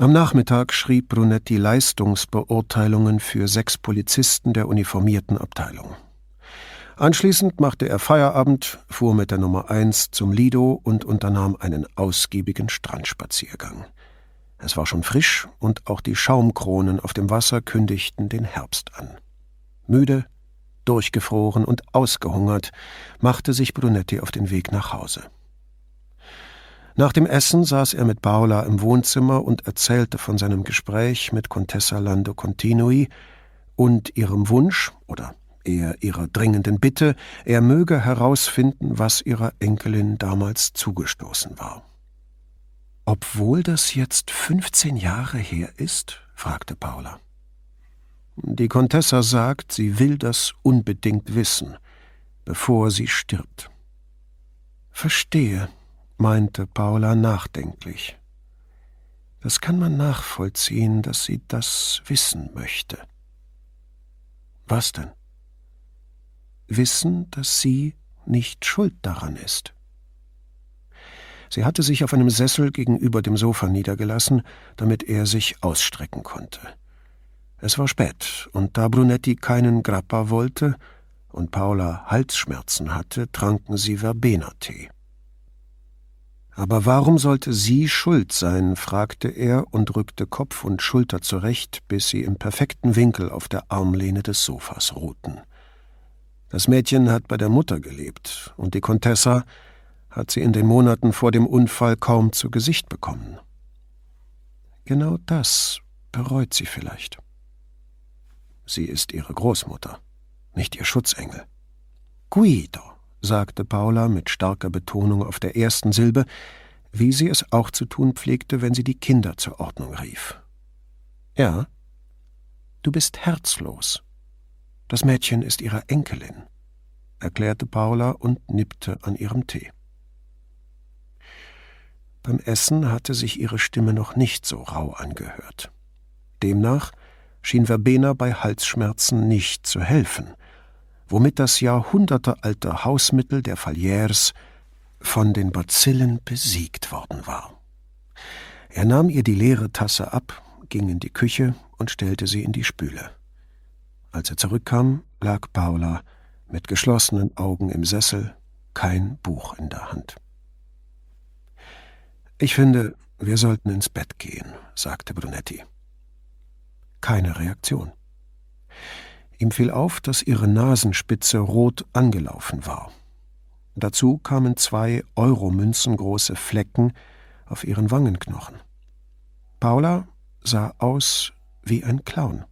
Am Nachmittag schrieb Brunetti Leistungsbeurteilungen für sechs Polizisten der uniformierten Abteilung. Anschließend machte er Feierabend, fuhr mit der Nummer 1 zum Lido und unternahm einen ausgiebigen Strandspaziergang. Es war schon frisch und auch die Schaumkronen auf dem Wasser kündigten den Herbst an. Müde, durchgefroren und ausgehungert machte sich Brunetti auf den Weg nach Hause. Nach dem Essen saß er mit Paola im Wohnzimmer und erzählte von seinem Gespräch mit Contessa Lando Continui und ihrem Wunsch oder eher ihrer dringenden Bitte, er möge herausfinden, was ihrer Enkelin damals zugestoßen war. Obwohl das jetzt fünfzehn Jahre her ist? fragte Paula. Die Contessa sagt, sie will das unbedingt wissen, bevor sie stirbt. Verstehe, meinte Paula nachdenklich. Das kann man nachvollziehen, dass sie das wissen möchte. Was denn? Wissen, dass sie nicht schuld daran ist. Sie hatte sich auf einem Sessel gegenüber dem Sofa niedergelassen, damit er sich ausstrecken konnte. Es war spät, und da Brunetti keinen Grappa wollte und Paula Halsschmerzen hatte, tranken sie Verbena-Tee. Aber warum sollte sie schuld sein? fragte er und rückte Kopf und Schulter zurecht, bis sie im perfekten Winkel auf der Armlehne des Sofas ruhten. Das Mädchen hat bei der Mutter gelebt, und die Contessa hat sie in den Monaten vor dem Unfall kaum zu Gesicht bekommen. Genau das bereut sie vielleicht. Sie ist ihre Großmutter, nicht ihr Schutzengel. Guido, sagte Paula mit starker Betonung auf der ersten Silbe, wie sie es auch zu tun pflegte, wenn sie die Kinder zur Ordnung rief. Ja, du bist herzlos. Das Mädchen ist ihre Enkelin, erklärte Paula und nippte an ihrem Tee. Beim Essen hatte sich ihre Stimme noch nicht so rau angehört. Demnach schien Verbena bei Halsschmerzen nicht zu helfen, womit das jahrhundertealte Hausmittel der Faliers von den Bazillen besiegt worden war. Er nahm ihr die leere Tasse ab, ging in die Küche und stellte sie in die Spüle. Als er zurückkam, lag Paula mit geschlossenen Augen im Sessel, kein Buch in der Hand. Ich finde, wir sollten ins Bett gehen, sagte Brunetti. Keine Reaktion. Ihm fiel auf, dass ihre Nasenspitze rot angelaufen war. Dazu kamen zwei Euromünzen große Flecken auf ihren Wangenknochen. Paula sah aus wie ein Clown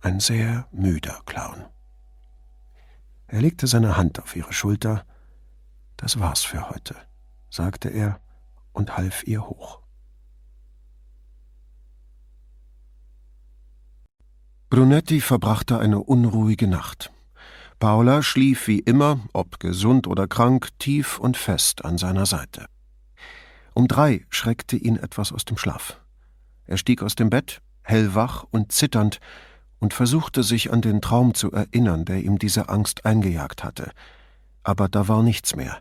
ein sehr müder Clown. Er legte seine Hand auf ihre Schulter. Das war's für heute, sagte er und half ihr hoch. Brunetti verbrachte eine unruhige Nacht. Paula schlief wie immer, ob gesund oder krank, tief und fest an seiner Seite. Um drei schreckte ihn etwas aus dem Schlaf. Er stieg aus dem Bett, hellwach und zitternd, und versuchte sich an den Traum zu erinnern, der ihm diese Angst eingejagt hatte. Aber da war nichts mehr,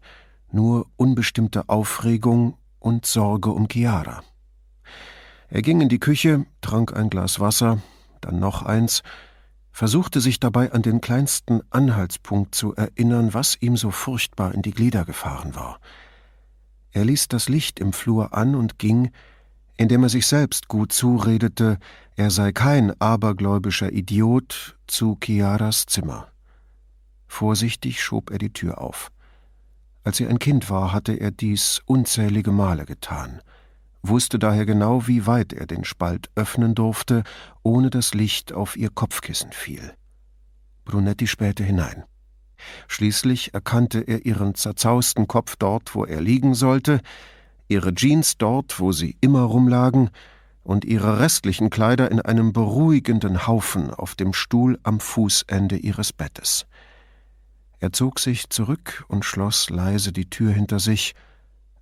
nur unbestimmte Aufregung und Sorge um Chiara. Er ging in die Küche, trank ein Glas Wasser, dann noch eins, versuchte sich dabei an den kleinsten Anhaltspunkt zu erinnern, was ihm so furchtbar in die Glieder gefahren war. Er ließ das Licht im Flur an und ging, indem er sich selbst gut zuredete, er sei kein abergläubischer Idiot, zu Chiaras Zimmer. Vorsichtig schob er die Tür auf. Als sie ein Kind war, hatte er dies unzählige Male getan, wusste daher genau, wie weit er den Spalt öffnen durfte, ohne das Licht auf ihr Kopfkissen fiel. Brunetti spähte hinein. Schließlich erkannte er ihren zerzausten Kopf dort, wo er liegen sollte, ihre Jeans dort, wo sie immer rumlagen, und ihre restlichen Kleider in einem beruhigenden Haufen auf dem Stuhl am Fußende ihres Bettes. Er zog sich zurück und schloss leise die Tür hinter sich,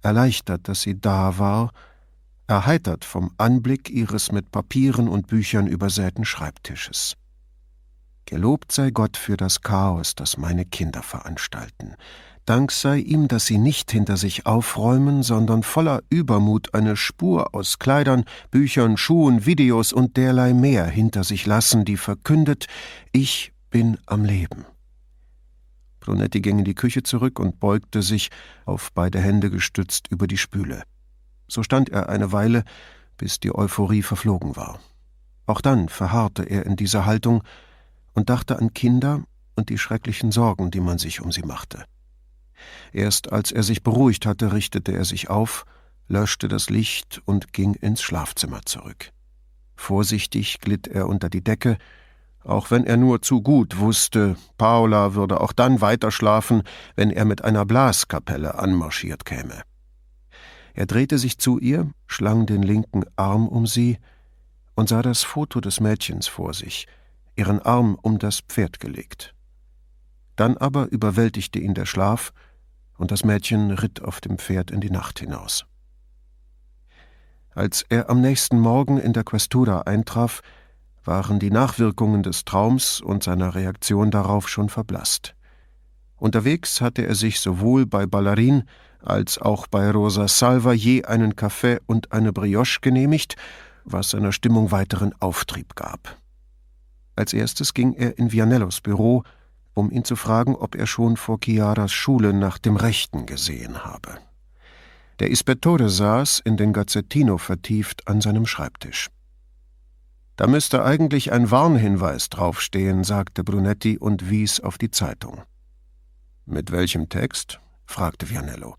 erleichtert, dass sie da war, erheitert vom Anblick ihres mit Papieren und Büchern übersäten Schreibtisches. Gelobt sei Gott für das Chaos, das meine Kinder veranstalten, Dank sei ihm, dass sie nicht hinter sich aufräumen, sondern voller Übermut eine Spur aus Kleidern, Büchern, Schuhen, Videos und derlei mehr hinter sich lassen, die verkündet, ich bin am Leben. Brunetti ging in die Küche zurück und beugte sich, auf beide Hände gestützt, über die Spüle. So stand er eine Weile, bis die Euphorie verflogen war. Auch dann verharrte er in dieser Haltung und dachte an Kinder und die schrecklichen Sorgen, die man sich um sie machte. Erst als er sich beruhigt hatte, richtete er sich auf, löschte das Licht und ging ins Schlafzimmer zurück. Vorsichtig glitt er unter die Decke, auch wenn er nur zu gut wusste, Paula würde auch dann weiter schlafen, wenn er mit einer Blaskapelle anmarschiert käme. Er drehte sich zu ihr, schlang den linken Arm um sie und sah das Foto des Mädchens vor sich, ihren Arm um das Pferd gelegt. Dann aber überwältigte ihn der Schlaf, und das Mädchen ritt auf dem Pferd in die Nacht hinaus. Als er am nächsten Morgen in der Questura eintraf, waren die Nachwirkungen des Traums und seiner Reaktion darauf schon verblasst. Unterwegs hatte er sich sowohl bei Ballarin als auch bei Rosa Salva je einen Kaffee und eine Brioche genehmigt, was seiner Stimmung weiteren Auftrieb gab. Als erstes ging er in Vianellos Büro, um ihn zu fragen, ob er schon vor Chiaras Schule nach dem Rechten gesehen habe. Der Ispettore saß, in den Gazzettino vertieft, an seinem Schreibtisch. Da müsste eigentlich ein Warnhinweis draufstehen, sagte Brunetti und wies auf die Zeitung. Mit welchem Text? fragte Vianello.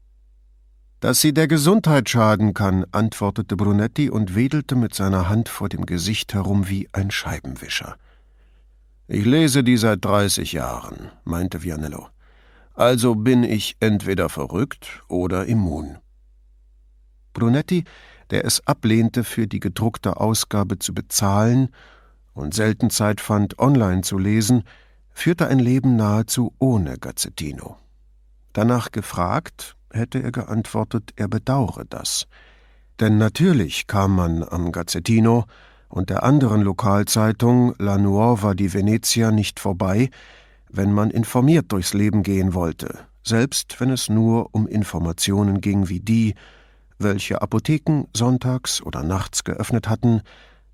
Dass sie der Gesundheit schaden kann, antwortete Brunetti und wedelte mit seiner Hand vor dem Gesicht herum wie ein Scheibenwischer. Ich lese die seit dreißig Jahren, meinte Vianello. Also bin ich entweder verrückt oder immun. Brunetti, der es ablehnte, für die gedruckte Ausgabe zu bezahlen und selten Zeit fand, online zu lesen, führte ein Leben nahezu ohne Gazzettino. Danach gefragt, hätte er geantwortet, er bedauere das. Denn natürlich kam man am Gazzettino und der anderen Lokalzeitung La Nuova di Venezia nicht vorbei, wenn man informiert durchs Leben gehen wollte, selbst wenn es nur um Informationen ging wie die, welche Apotheken sonntags oder nachts geöffnet hatten,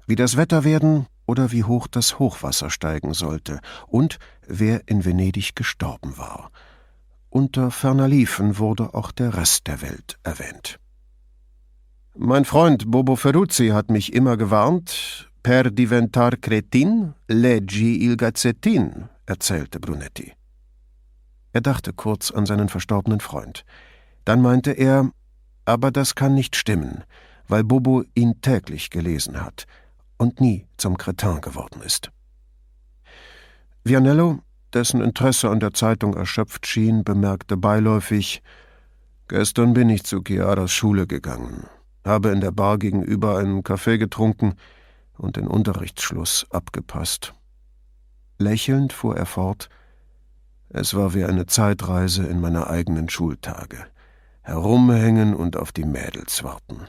wie das Wetter werden oder wie hoch das Hochwasser steigen sollte und wer in Venedig gestorben war. Unter ferner Liefen wurde auch der Rest der Welt erwähnt. Mein Freund Bobo Ferruzzi hat mich immer gewarnt, per diventar cretin, leggi il gazzettin, erzählte Brunetti. Er dachte kurz an seinen verstorbenen Freund. Dann meinte er, aber das kann nicht stimmen, weil Bobo ihn täglich gelesen hat und nie zum Cretin geworden ist. Vianello, dessen Interesse an der Zeitung erschöpft schien, bemerkte beiläufig, Gestern bin ich zu Chiaras Schule gegangen habe in der Bar gegenüber einen Kaffee getrunken und den Unterrichtsschluss abgepasst. Lächelnd fuhr er fort, es war wie eine Zeitreise in meine eigenen Schultage. Herumhängen und auf die Mädels warten.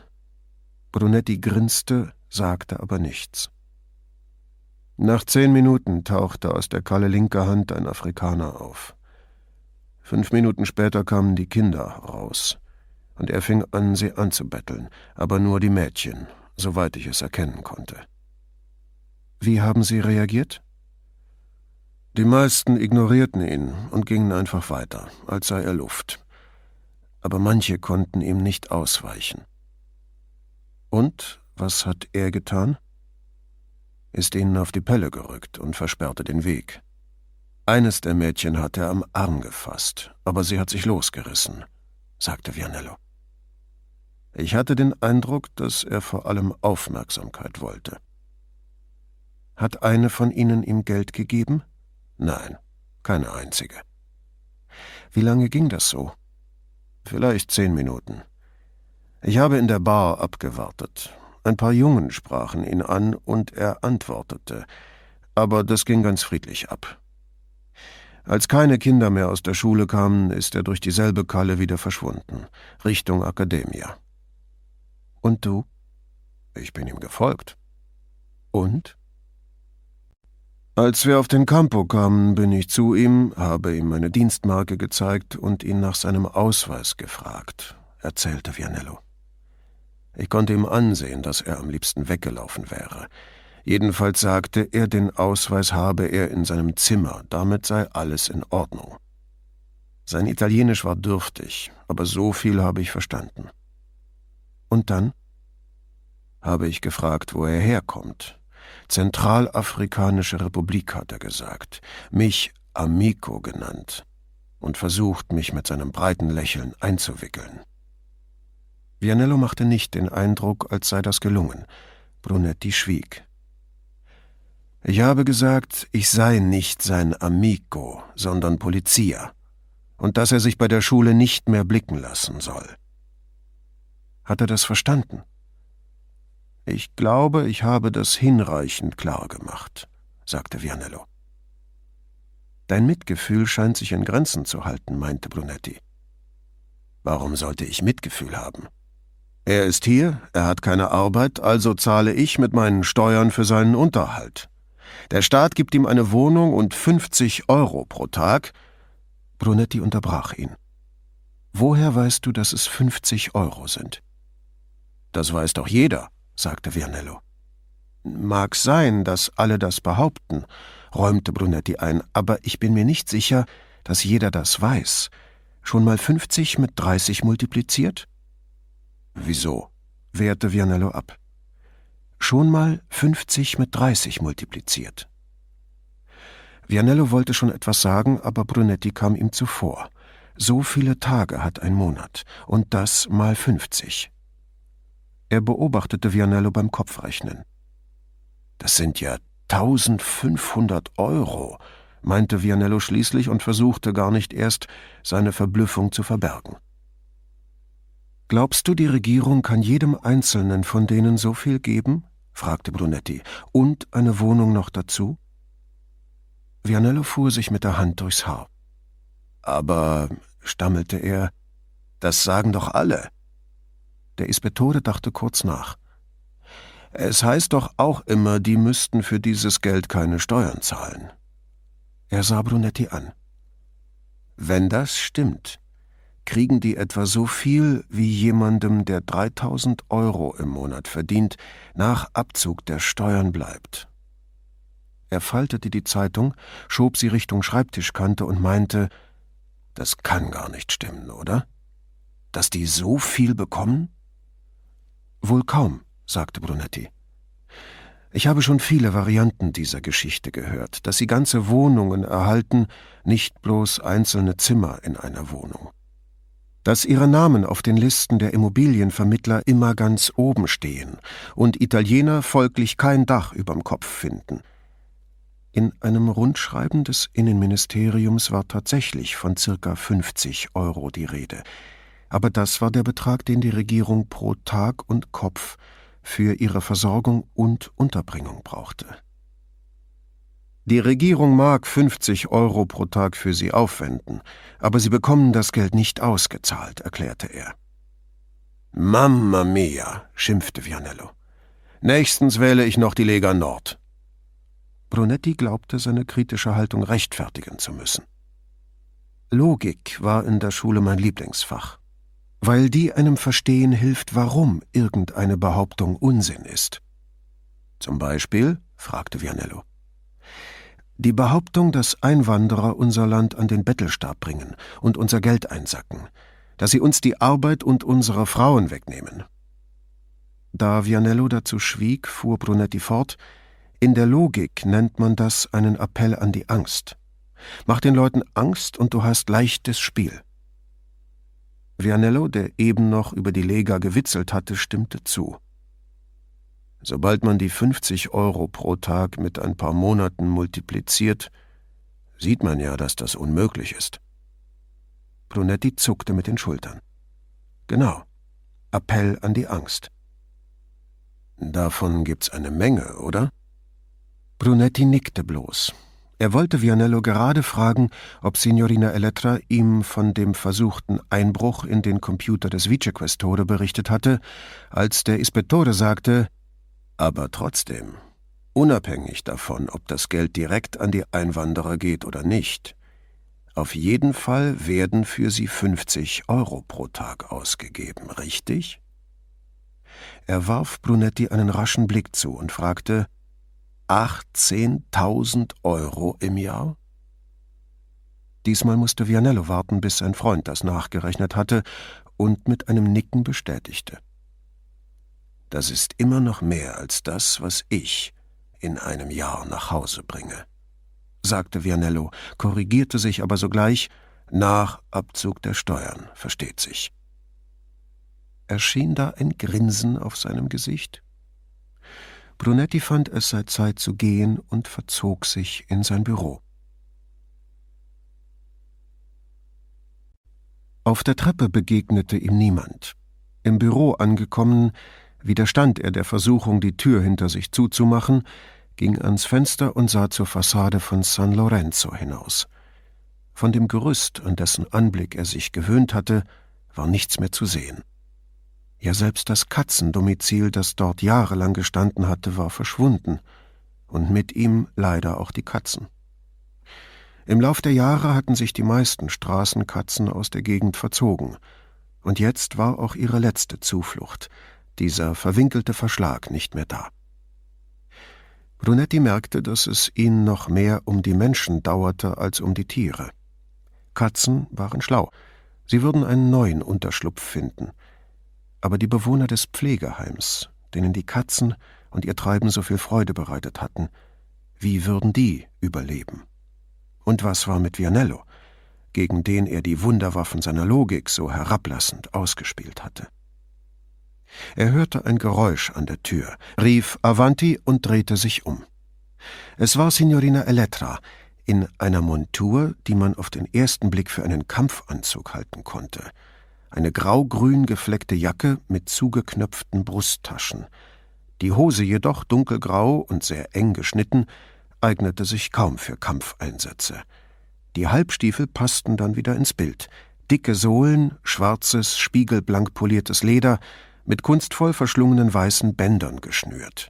Brunetti grinste, sagte aber nichts. Nach zehn Minuten tauchte aus der kalle linke Hand ein Afrikaner auf. Fünf Minuten später kamen die Kinder raus und er fing an, sie anzubetteln, aber nur die Mädchen, soweit ich es erkennen konnte. Wie haben Sie reagiert? Die meisten ignorierten ihn und gingen einfach weiter, als sei er Luft. Aber manche konnten ihm nicht ausweichen. Und was hat er getan? Ist ihnen auf die Pelle gerückt und versperrte den Weg. Eines der Mädchen hat er am Arm gefasst, aber sie hat sich losgerissen, sagte Vianello. Ich hatte den Eindruck, dass er vor allem Aufmerksamkeit wollte. Hat eine von Ihnen ihm Geld gegeben? Nein, keine einzige. Wie lange ging das so? Vielleicht zehn Minuten. Ich habe in der Bar abgewartet. Ein paar Jungen sprachen ihn an und er antwortete, aber das ging ganz friedlich ab. Als keine Kinder mehr aus der Schule kamen, ist er durch dieselbe Kalle wieder verschwunden, Richtung Akademia. Und du? Ich bin ihm gefolgt. Und? Als wir auf den Campo kamen, bin ich zu ihm, habe ihm meine Dienstmarke gezeigt und ihn nach seinem Ausweis gefragt, erzählte Vianello. Ich konnte ihm ansehen, dass er am liebsten weggelaufen wäre. Jedenfalls sagte er, den Ausweis habe er in seinem Zimmer, damit sei alles in Ordnung. Sein Italienisch war dürftig, aber so viel habe ich verstanden. Und dann? habe ich gefragt, wo er herkommt. Zentralafrikanische Republik, hat er gesagt, mich Amico genannt und versucht, mich mit seinem breiten Lächeln einzuwickeln. Vianello machte nicht den Eindruck, als sei das gelungen. Brunetti schwieg. Ich habe gesagt, ich sei nicht sein Amico, sondern Polizia, und dass er sich bei der Schule nicht mehr blicken lassen soll. Hat er das verstanden? Ich glaube, ich habe das hinreichend klar gemacht, sagte Vianello. Dein Mitgefühl scheint sich in Grenzen zu halten, meinte Brunetti. Warum sollte ich Mitgefühl haben? Er ist hier, er hat keine Arbeit, also zahle ich mit meinen Steuern für seinen Unterhalt. Der Staat gibt ihm eine Wohnung und 50 Euro pro Tag. Brunetti unterbrach ihn. Woher weißt du, dass es 50 Euro sind? Das weiß doch jeder, sagte Vianello. Mag sein, dass alle das behaupten, räumte Brunetti ein, aber ich bin mir nicht sicher, dass jeder das weiß. Schon mal 50 mit 30 multipliziert? Wieso? wehrte Vianello ab. Schon mal 50 mit 30 multipliziert. Vianello wollte schon etwas sagen, aber Brunetti kam ihm zuvor. So viele Tage hat ein Monat, und das mal 50. Er beobachtete Vianello beim Kopfrechnen. Das sind ja 1500 Euro, meinte Vianello schließlich und versuchte gar nicht erst, seine Verblüffung zu verbergen. Glaubst du, die Regierung kann jedem Einzelnen von denen so viel geben? fragte Brunetti. Und eine Wohnung noch dazu? Vianello fuhr sich mit der Hand durchs Haar. Aber, stammelte er, das sagen doch alle. Der Ispettore dachte kurz nach. Es heißt doch auch immer, die müssten für dieses Geld keine Steuern zahlen. Er sah Brunetti an. Wenn das stimmt, kriegen die etwa so viel wie jemandem, der 3000 Euro im Monat verdient, nach Abzug der Steuern bleibt. Er faltete die Zeitung, schob sie Richtung Schreibtischkante und meinte, das kann gar nicht stimmen, oder? Dass die so viel bekommen? Wohl kaum, sagte Brunetti. Ich habe schon viele Varianten dieser Geschichte gehört, dass sie ganze Wohnungen erhalten, nicht bloß einzelne Zimmer in einer Wohnung dass ihre Namen auf den Listen der Immobilienvermittler immer ganz oben stehen und Italiener folglich kein Dach überm Kopf finden. In einem Rundschreiben des Innenministeriums war tatsächlich von circa 50 Euro die Rede, aber das war der Betrag, den die Regierung pro Tag und Kopf für ihre Versorgung und Unterbringung brauchte. Die Regierung mag 50 Euro pro Tag für sie aufwenden, aber sie bekommen das Geld nicht ausgezahlt, erklärte er. Mamma mia, schimpfte Vianello. Nächstens wähle ich noch die Lega Nord. Brunetti glaubte, seine kritische Haltung rechtfertigen zu müssen. Logik war in der Schule mein Lieblingsfach, weil die einem verstehen hilft, warum irgendeine Behauptung Unsinn ist. Zum Beispiel? fragte Vianello. Die Behauptung, dass Einwanderer unser Land an den Bettelstab bringen und unser Geld einsacken, dass sie uns die Arbeit und unsere Frauen wegnehmen. Da Vianello dazu schwieg, fuhr Brunetti fort, in der Logik nennt man das einen Appell an die Angst. Mach den Leuten Angst und du hast leichtes Spiel. Vianello, der eben noch über die Lega gewitzelt hatte, stimmte zu. Sobald man die 50 Euro pro Tag mit ein paar Monaten multipliziert, sieht man ja, dass das unmöglich ist. Brunetti zuckte mit den Schultern. Genau. Appell an die Angst. Davon gibt's eine Menge, oder? Brunetti nickte bloß. Er wollte Vianello gerade fragen, ob Signorina Elettra ihm von dem versuchten Einbruch in den Computer des Vicequestore berichtet hatte, als der Ispettore sagte, aber trotzdem, Unabhängig davon, ob das Geld direkt an die Einwanderer geht oder nicht, auf jeden Fall werden für sie 50 Euro pro Tag ausgegeben, richtig? Er warf Brunetti einen raschen Blick zu und fragte: 18.000 Euro im Jahr? Diesmal musste Vianello warten, bis sein Freund das nachgerechnet hatte und mit einem Nicken bestätigte. Das ist immer noch mehr als das, was ich in einem Jahr nach Hause bringe sagte Vianello, korrigierte sich aber sogleich nach Abzug der Steuern, versteht sich. Erschien da ein Grinsen auf seinem Gesicht? Brunetti fand, es sei Zeit zu gehen und verzog sich in sein Büro. Auf der Treppe begegnete ihm niemand. Im Büro angekommen, widerstand er der Versuchung, die Tür hinter sich zuzumachen, ging ans Fenster und sah zur Fassade von San Lorenzo hinaus. Von dem Gerüst, an dessen Anblick er sich gewöhnt hatte, war nichts mehr zu sehen. Ja, selbst das Katzendomizil, das dort jahrelang gestanden hatte, war verschwunden, und mit ihm leider auch die Katzen. Im Lauf der Jahre hatten sich die meisten Straßenkatzen aus der Gegend verzogen, und jetzt war auch ihre letzte Zuflucht, dieser verwinkelte Verschlag, nicht mehr da. Brunetti merkte, dass es ihn noch mehr um die Menschen dauerte als um die Tiere. Katzen waren schlau, sie würden einen neuen Unterschlupf finden. Aber die Bewohner des Pflegeheims, denen die Katzen und ihr Treiben so viel Freude bereitet hatten, wie würden die überleben? Und was war mit Vianello, gegen den er die Wunderwaffen seiner Logik so herablassend ausgespielt hatte? Er hörte ein Geräusch an der Tür, rief Avanti und drehte sich um. Es war Signorina Elettra in einer Montur, die man auf den ersten Blick für einen Kampfanzug halten konnte. Eine grau-grün gefleckte Jacke mit zugeknöpften Brusttaschen. Die Hose jedoch dunkelgrau und sehr eng geschnitten, eignete sich kaum für Kampfeinsätze. Die Halbstiefel passten dann wieder ins Bild. Dicke Sohlen, schwarzes, spiegelblank poliertes Leder, mit kunstvoll verschlungenen weißen Bändern geschnürt.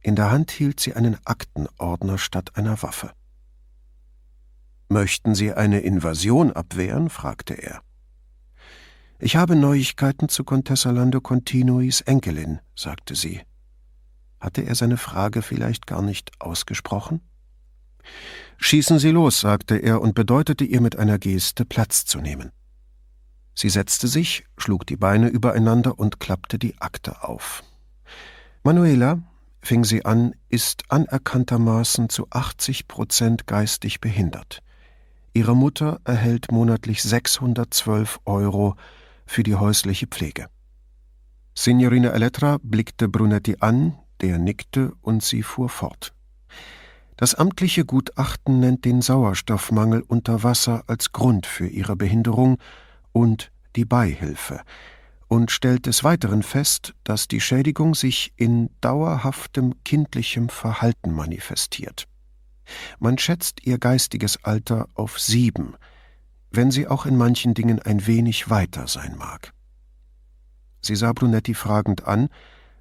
In der Hand hielt sie einen Aktenordner statt einer Waffe. Möchten Sie eine Invasion abwehren? fragte er. Ich habe Neuigkeiten zu Contessa Lando Continuis Enkelin, sagte sie. Hatte er seine Frage vielleicht gar nicht ausgesprochen? Schießen Sie los, sagte er und bedeutete ihr mit einer Geste, Platz zu nehmen. Sie setzte sich, schlug die Beine übereinander und klappte die Akte auf. Manuela, fing sie an, ist anerkanntermaßen zu 80 Prozent geistig behindert. Ihre Mutter erhält monatlich 612 Euro für die häusliche Pflege. Signorina Elettra blickte Brunetti an, der nickte und sie fuhr fort. Das amtliche Gutachten nennt den Sauerstoffmangel unter Wasser als Grund für ihre Behinderung und die Beihilfe und stellt des Weiteren fest, dass die Schädigung sich in dauerhaftem kindlichem Verhalten manifestiert. Man schätzt ihr geistiges Alter auf sieben, wenn sie auch in manchen Dingen ein wenig weiter sein mag. Sie sah Brunetti fragend an,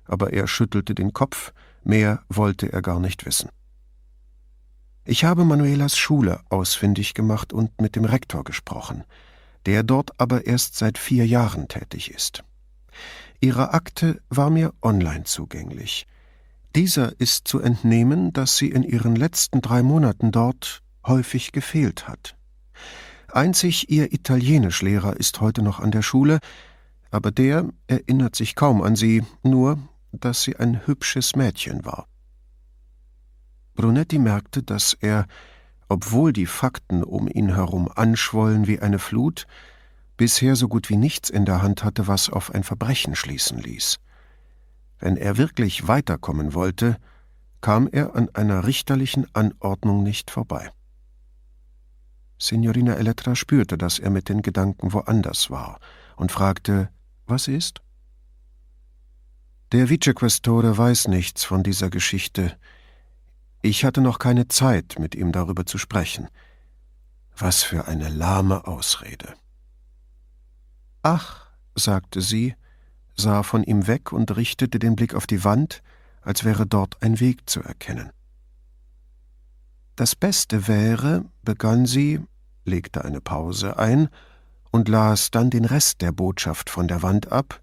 aber er schüttelte den Kopf, mehr wollte er gar nicht wissen. Ich habe Manuelas Schule ausfindig gemacht und mit dem Rektor gesprochen der dort aber erst seit vier Jahren tätig ist. Ihre Akte war mir online zugänglich. Dieser ist zu entnehmen, dass sie in ihren letzten drei Monaten dort häufig gefehlt hat. Einzig ihr Italienischlehrer ist heute noch an der Schule, aber der erinnert sich kaum an sie, nur dass sie ein hübsches Mädchen war. Brunetti merkte, dass er obwohl die Fakten um ihn herum anschwollen wie eine Flut, bisher so gut wie nichts in der Hand hatte, was auf ein Verbrechen schließen ließ. Wenn er wirklich weiterkommen wollte, kam er an einer richterlichen Anordnung nicht vorbei. Signorina Elettra spürte, dass er mit den Gedanken woanders war und fragte, was ist? Der Vicequestore weiß nichts von dieser Geschichte, ich hatte noch keine Zeit, mit ihm darüber zu sprechen. Was für eine lahme Ausrede. Ach, sagte sie, sah von ihm weg und richtete den Blick auf die Wand, als wäre dort ein Weg zu erkennen. Das Beste wäre, begann sie, legte eine Pause ein und las dann den Rest der Botschaft von der Wand ab,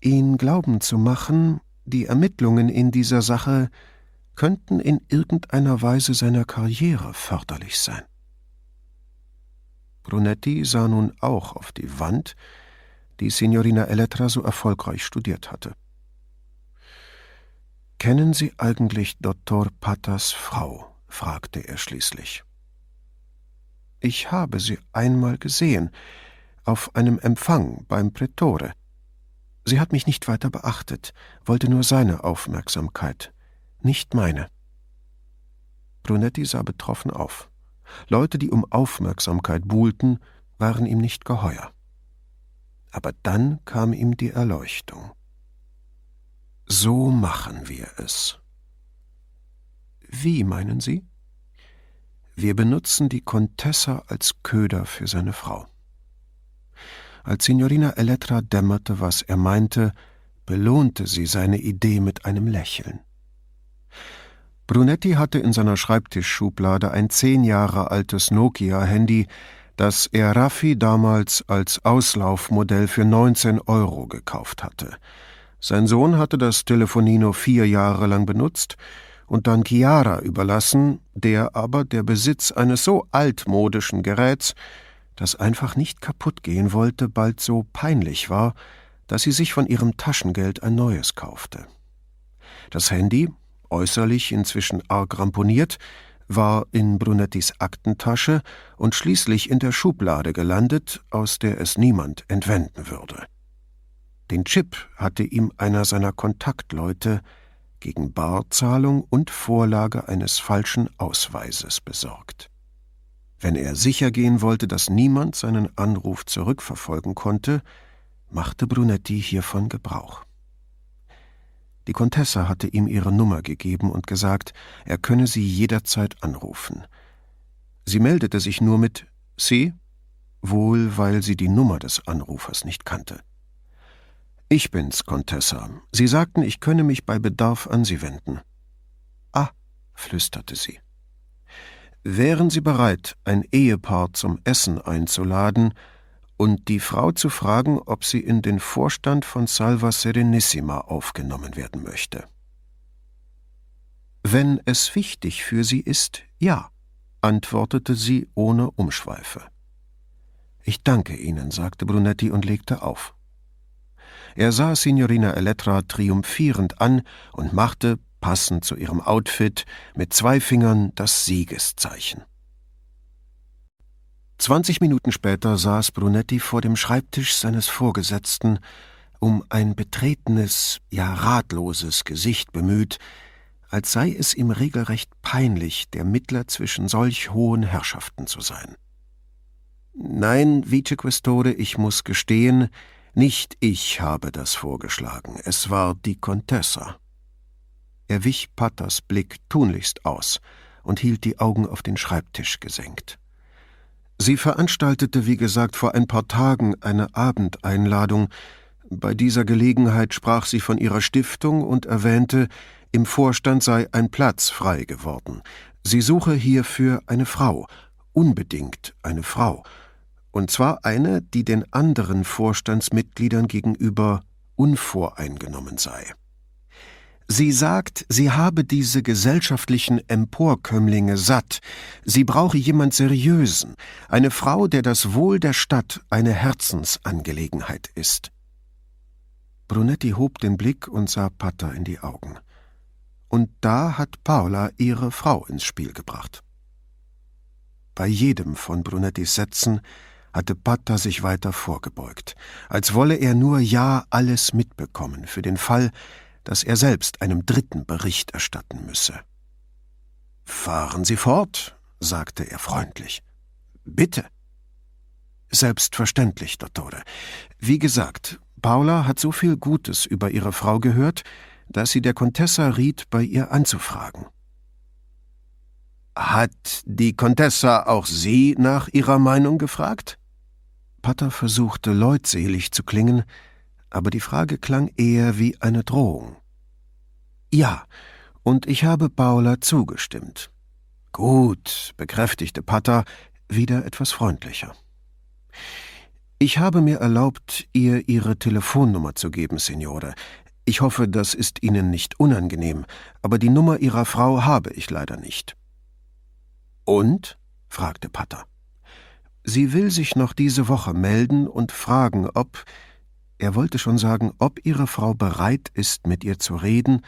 ihn glauben zu machen, die Ermittlungen in dieser Sache könnten in irgendeiner Weise seiner Karriere förderlich sein. Brunetti sah nun auch auf die Wand, die Signorina Elettra so erfolgreich studiert hatte. Kennen Sie eigentlich Dottor Pattas Frau? fragte er schließlich. Ich habe sie einmal gesehen, auf einem Empfang beim Prätore. Sie hat mich nicht weiter beachtet, wollte nur seine Aufmerksamkeit, nicht meine. Brunetti sah betroffen auf. Leute, die um Aufmerksamkeit buhlten, waren ihm nicht geheuer. Aber dann kam ihm die Erleuchtung. So machen wir es. Wie meinen Sie? Wir benutzen die Contessa als Köder für seine Frau. Als Signorina Elettra dämmerte, was er meinte, belohnte sie seine Idee mit einem Lächeln. Brunetti hatte in seiner Schreibtischschublade ein zehn Jahre altes Nokia-Handy, das er Raffi damals als Auslaufmodell für 19 Euro gekauft hatte. Sein Sohn hatte das Telefonino vier Jahre lang benutzt und dann Chiara überlassen, der aber der Besitz eines so altmodischen Geräts, das einfach nicht kaputt gehen wollte, bald so peinlich war, dass sie sich von ihrem Taschengeld ein neues kaufte. Das Handy, äußerlich inzwischen arg ramponiert, war in Brunettis Aktentasche und schließlich in der Schublade gelandet, aus der es niemand entwenden würde. Den Chip hatte ihm einer seiner Kontaktleute gegen Barzahlung und Vorlage eines falschen Ausweises besorgt. Wenn er sicher gehen wollte, dass niemand seinen Anruf zurückverfolgen konnte, machte Brunetti hiervon Gebrauch. Die Contessa hatte ihm ihre Nummer gegeben und gesagt, er könne sie jederzeit anrufen. Sie meldete sich nur mit Sie, wohl weil sie die Nummer des Anrufers nicht kannte. Ich bin's, Contessa. Sie sagten, ich könne mich bei Bedarf an Sie wenden. Ah, flüsterte sie. Wären Sie bereit, ein Ehepaar zum Essen einzuladen, und die Frau zu fragen, ob sie in den Vorstand von Salva Serenissima aufgenommen werden möchte. Wenn es wichtig für Sie ist, ja, antwortete sie ohne Umschweife. Ich danke Ihnen, sagte Brunetti und legte auf. Er sah Signorina Elettra triumphierend an und machte, passend zu ihrem Outfit, mit zwei Fingern das Siegeszeichen. Zwanzig Minuten später saß Brunetti vor dem Schreibtisch seines Vorgesetzten, um ein betretenes, ja ratloses Gesicht bemüht, als sei es ihm regelrecht peinlich, der Mittler zwischen solch hohen Herrschaften zu sein. Nein, Vicequestore, ich muss gestehen, nicht ich habe das vorgeschlagen, es war die Contessa. Er wich Patters Blick tunlichst aus und hielt die Augen auf den Schreibtisch gesenkt. Sie veranstaltete, wie gesagt, vor ein paar Tagen eine Abendeinladung. Bei dieser Gelegenheit sprach sie von ihrer Stiftung und erwähnte, im Vorstand sei ein Platz frei geworden. Sie suche hierfür eine Frau, unbedingt eine Frau, und zwar eine, die den anderen Vorstandsmitgliedern gegenüber unvoreingenommen sei. Sie sagt, sie habe diese gesellschaftlichen Emporkömmlinge satt, sie brauche jemand Seriösen, eine Frau, der das Wohl der Stadt eine Herzensangelegenheit ist. Brunetti hob den Blick und sah Pater in die Augen. Und da hat Paula ihre Frau ins Spiel gebracht. Bei jedem von Brunettis Sätzen hatte Pater sich weiter vorgebeugt, als wolle er nur ja alles mitbekommen für den Fall, dass er selbst einem Dritten Bericht erstatten müsse. Fahren Sie fort, sagte er freundlich. Bitte. Selbstverständlich, Dottore. Wie gesagt, Paula hat so viel Gutes über ihre Frau gehört, dass sie der Contessa riet, bei ihr anzufragen. Hat die Contessa auch Sie nach ihrer Meinung gefragt? Pater versuchte leutselig zu klingen, aber die Frage klang eher wie eine Drohung. Ja, und ich habe Paula zugestimmt. Gut, bekräftigte Pata, wieder etwas freundlicher. Ich habe mir erlaubt, ihr Ihre Telefonnummer zu geben, Signore. Ich hoffe, das ist Ihnen nicht unangenehm, aber die Nummer Ihrer Frau habe ich leider nicht. Und? fragte Patter. Sie will sich noch diese Woche melden und fragen, ob er wollte schon sagen, ob ihre Frau bereit ist, mit ihr zu reden,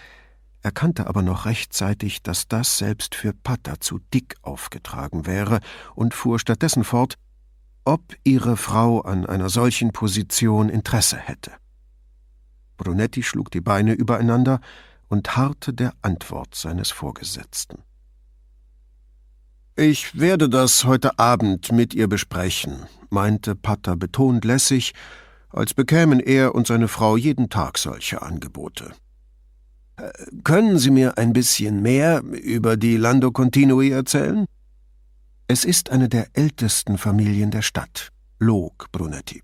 erkannte aber noch rechtzeitig, dass das selbst für Patter zu dick aufgetragen wäre und fuhr stattdessen fort, ob ihre Frau an einer solchen Position Interesse hätte. Brunetti schlug die Beine übereinander und harrte der Antwort seines Vorgesetzten. Ich werde das heute Abend mit ihr besprechen, meinte Patter betont lässig, als bekämen er und seine Frau jeden Tag solche Angebote. Äh, können Sie mir ein bisschen mehr über die Lando Continui erzählen? Es ist eine der ältesten Familien der Stadt, log Brunetti.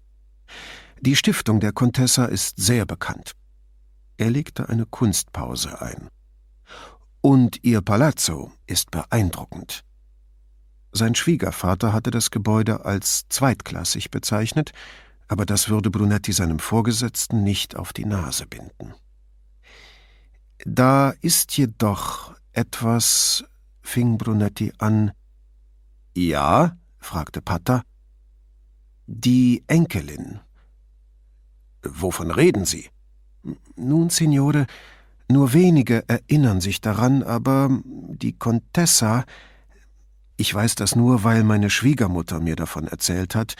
Die Stiftung der Contessa ist sehr bekannt. Er legte eine Kunstpause ein. Und ihr Palazzo ist beeindruckend. Sein Schwiegervater hatte das Gebäude als zweitklassig bezeichnet, aber das würde Brunetti seinem Vorgesetzten nicht auf die Nase binden. Da ist jedoch etwas, fing Brunetti an. Ja? fragte Patter. Die Enkelin. Wovon reden Sie? Nun, Signore, nur wenige erinnern sich daran, aber die Contessa, ich weiß das nur, weil meine Schwiegermutter mir davon erzählt hat,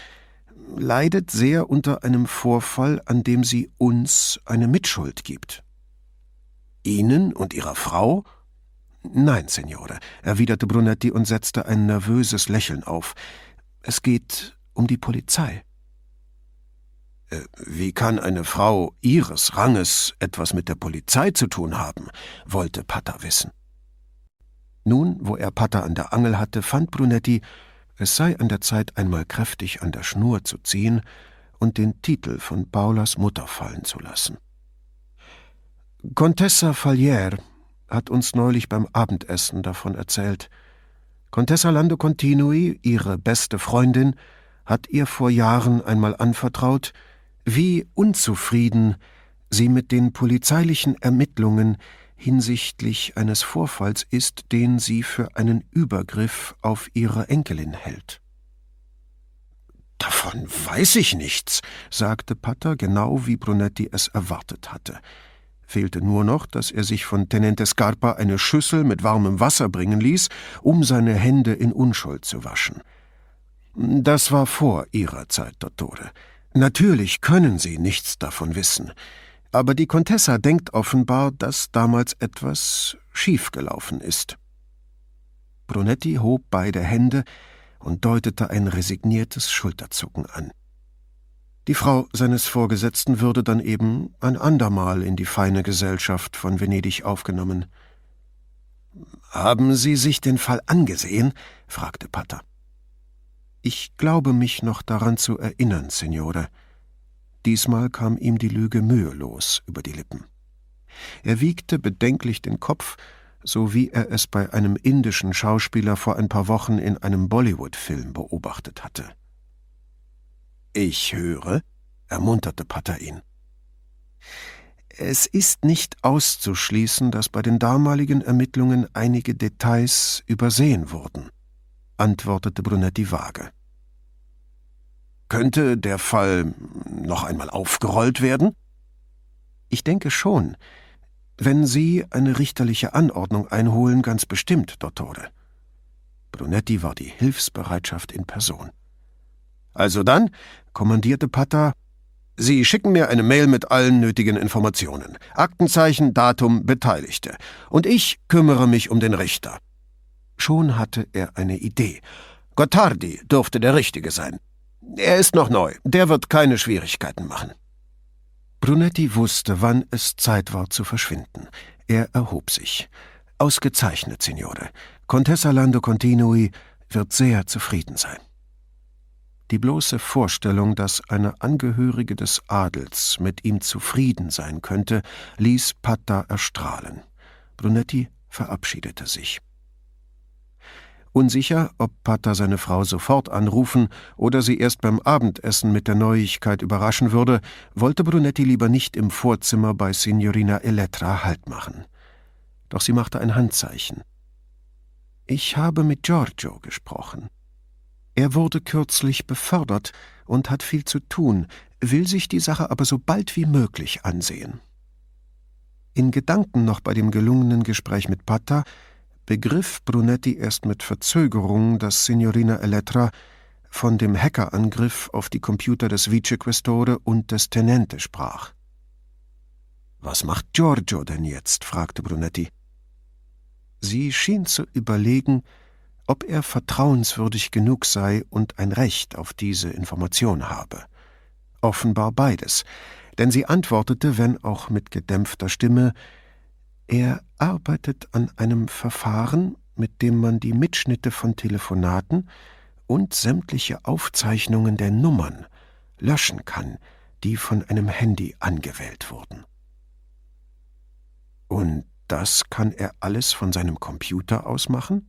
leidet sehr unter einem Vorfall, an dem sie uns eine Mitschuld gibt. Ihnen und Ihrer Frau? Nein, Signore, erwiderte Brunetti und setzte ein nervöses Lächeln auf. Es geht um die Polizei. Äh, wie kann eine Frau Ihres Ranges etwas mit der Polizei zu tun haben? wollte Patter wissen. Nun, wo er Patter an der Angel hatte, fand Brunetti, es sei an der Zeit, einmal kräftig an der Schnur zu ziehen und den Titel von Paulas Mutter fallen zu lassen. Contessa Fallière hat uns neulich beim Abendessen davon erzählt. Contessa Lando Continui, ihre beste Freundin, hat ihr vor Jahren einmal anvertraut, wie unzufrieden sie mit den polizeilichen Ermittlungen hinsichtlich eines Vorfalls ist, den sie für einen Übergriff auf ihre Enkelin hält. Davon weiß ich nichts, sagte Patter, genau wie Brunetti es erwartet hatte. Fehlte nur noch, dass er sich von Tenente Scarpa eine Schüssel mit warmem Wasser bringen ließ, um seine Hände in Unschuld zu waschen. Das war vor ihrer Zeit, Dottore. Natürlich können Sie nichts davon wissen. Aber die Contessa denkt offenbar, dass damals etwas schiefgelaufen ist. Brunetti hob beide Hände und deutete ein resigniertes Schulterzucken an. Die Frau seines Vorgesetzten würde dann eben ein andermal in die feine Gesellschaft von Venedig aufgenommen. Haben Sie sich den Fall angesehen? fragte Patter. Ich glaube mich noch daran zu erinnern, Signore. Diesmal kam ihm die Lüge mühelos über die Lippen. Er wiegte bedenklich den Kopf, so wie er es bei einem indischen Schauspieler vor ein paar Wochen in einem Bollywood-Film beobachtet hatte. Ich höre, ermunterte Patter ihn. Es ist nicht auszuschließen, dass bei den damaligen Ermittlungen einige Details übersehen wurden, antwortete Brunetti vage. Könnte der Fall noch einmal aufgerollt werden? Ich denke schon. Wenn Sie eine richterliche Anordnung einholen, ganz bestimmt, Dottore. Brunetti war die Hilfsbereitschaft in Person. Also dann, kommandierte Patta, Sie schicken mir eine Mail mit allen nötigen Informationen. Aktenzeichen, Datum, Beteiligte. Und ich kümmere mich um den Richter. Schon hatte er eine Idee. Gottardi dürfte der Richtige sein. Er ist noch neu, der wird keine Schwierigkeiten machen. Brunetti wusste, wann es Zeit war zu verschwinden. Er erhob sich. Ausgezeichnet, Signore. Contessa Lando Continui wird sehr zufrieden sein. Die bloße Vorstellung, dass eine Angehörige des Adels mit ihm zufrieden sein könnte, ließ Patta erstrahlen. Brunetti verabschiedete sich. Unsicher, ob Pata seine Frau sofort anrufen oder sie erst beim Abendessen mit der Neuigkeit überraschen würde, wollte Brunetti lieber nicht im Vorzimmer bei Signorina Elettra Halt machen. Doch sie machte ein Handzeichen. Ich habe mit Giorgio gesprochen. Er wurde kürzlich befördert und hat viel zu tun, will sich die Sache aber so bald wie möglich ansehen. In Gedanken noch bei dem gelungenen Gespräch mit Pata begriff Brunetti erst mit Verzögerung, dass Signorina Elettra von dem Hackerangriff auf die Computer des Vicequestore und des Tenente sprach. Was macht Giorgio denn jetzt? fragte Brunetti. Sie schien zu überlegen, ob er vertrauenswürdig genug sei und ein Recht auf diese Information habe. Offenbar beides, denn sie antwortete, wenn auch mit gedämpfter Stimme, er arbeitet an einem Verfahren, mit dem man die Mitschnitte von Telefonaten und sämtliche Aufzeichnungen der Nummern löschen kann, die von einem Handy angewählt wurden. Und das kann er alles von seinem Computer aus machen?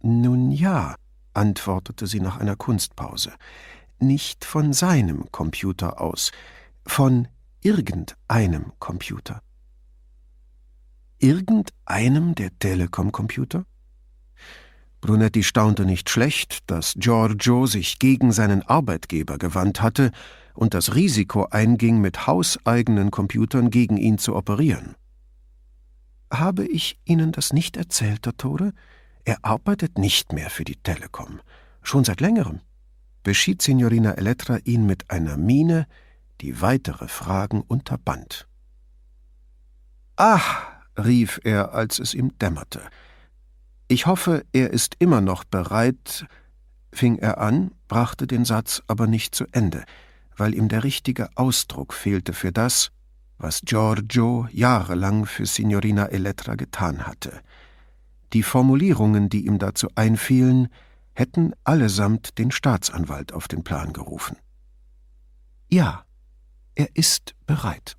Nun ja, antwortete sie nach einer Kunstpause, nicht von seinem Computer aus, von irgendeinem Computer irgendeinem der Telekom-Computer? Brunetti staunte nicht schlecht, dass Giorgio sich gegen seinen Arbeitgeber gewandt hatte und das Risiko einging, mit hauseigenen Computern gegen ihn zu operieren. Habe ich Ihnen das nicht erzählt, Dottore? Er arbeitet nicht mehr für die Telekom, schon seit längerem, beschied Signorina Elettra ihn mit einer Miene, die weitere Fragen unterband. Ach, rief er, als es ihm dämmerte. Ich hoffe, er ist immer noch bereit, fing er an, brachte den Satz aber nicht zu Ende, weil ihm der richtige Ausdruck fehlte für das, was Giorgio jahrelang für Signorina Elettra getan hatte. Die Formulierungen, die ihm dazu einfielen, hätten allesamt den Staatsanwalt auf den Plan gerufen. Ja, er ist bereit.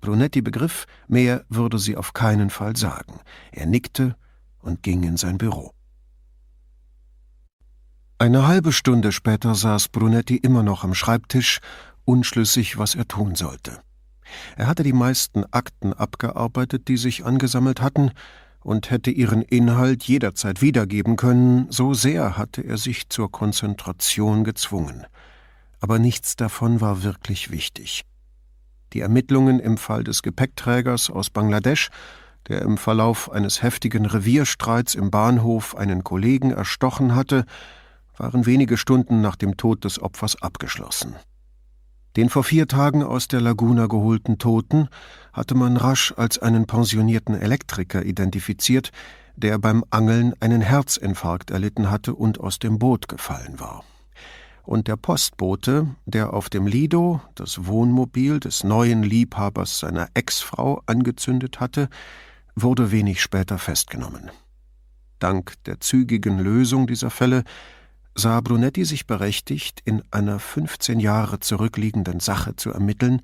Brunetti begriff, mehr würde sie auf keinen Fall sagen. Er nickte und ging in sein Büro. Eine halbe Stunde später saß Brunetti immer noch am Schreibtisch, unschlüssig, was er tun sollte. Er hatte die meisten Akten abgearbeitet, die sich angesammelt hatten, und hätte ihren Inhalt jederzeit wiedergeben können, so sehr hatte er sich zur Konzentration gezwungen. Aber nichts davon war wirklich wichtig. Die Ermittlungen im Fall des Gepäckträgers aus Bangladesch, der im Verlauf eines heftigen Revierstreits im Bahnhof einen Kollegen erstochen hatte, waren wenige Stunden nach dem Tod des Opfers abgeschlossen. Den vor vier Tagen aus der Laguna geholten Toten hatte man rasch als einen pensionierten Elektriker identifiziert, der beim Angeln einen Herzinfarkt erlitten hatte und aus dem Boot gefallen war und der Postbote, der auf dem Lido das Wohnmobil des neuen Liebhabers seiner Ex-Frau angezündet hatte, wurde wenig später festgenommen. Dank der zügigen Lösung dieser Fälle sah Brunetti sich berechtigt, in einer 15 Jahre zurückliegenden Sache zu ermitteln,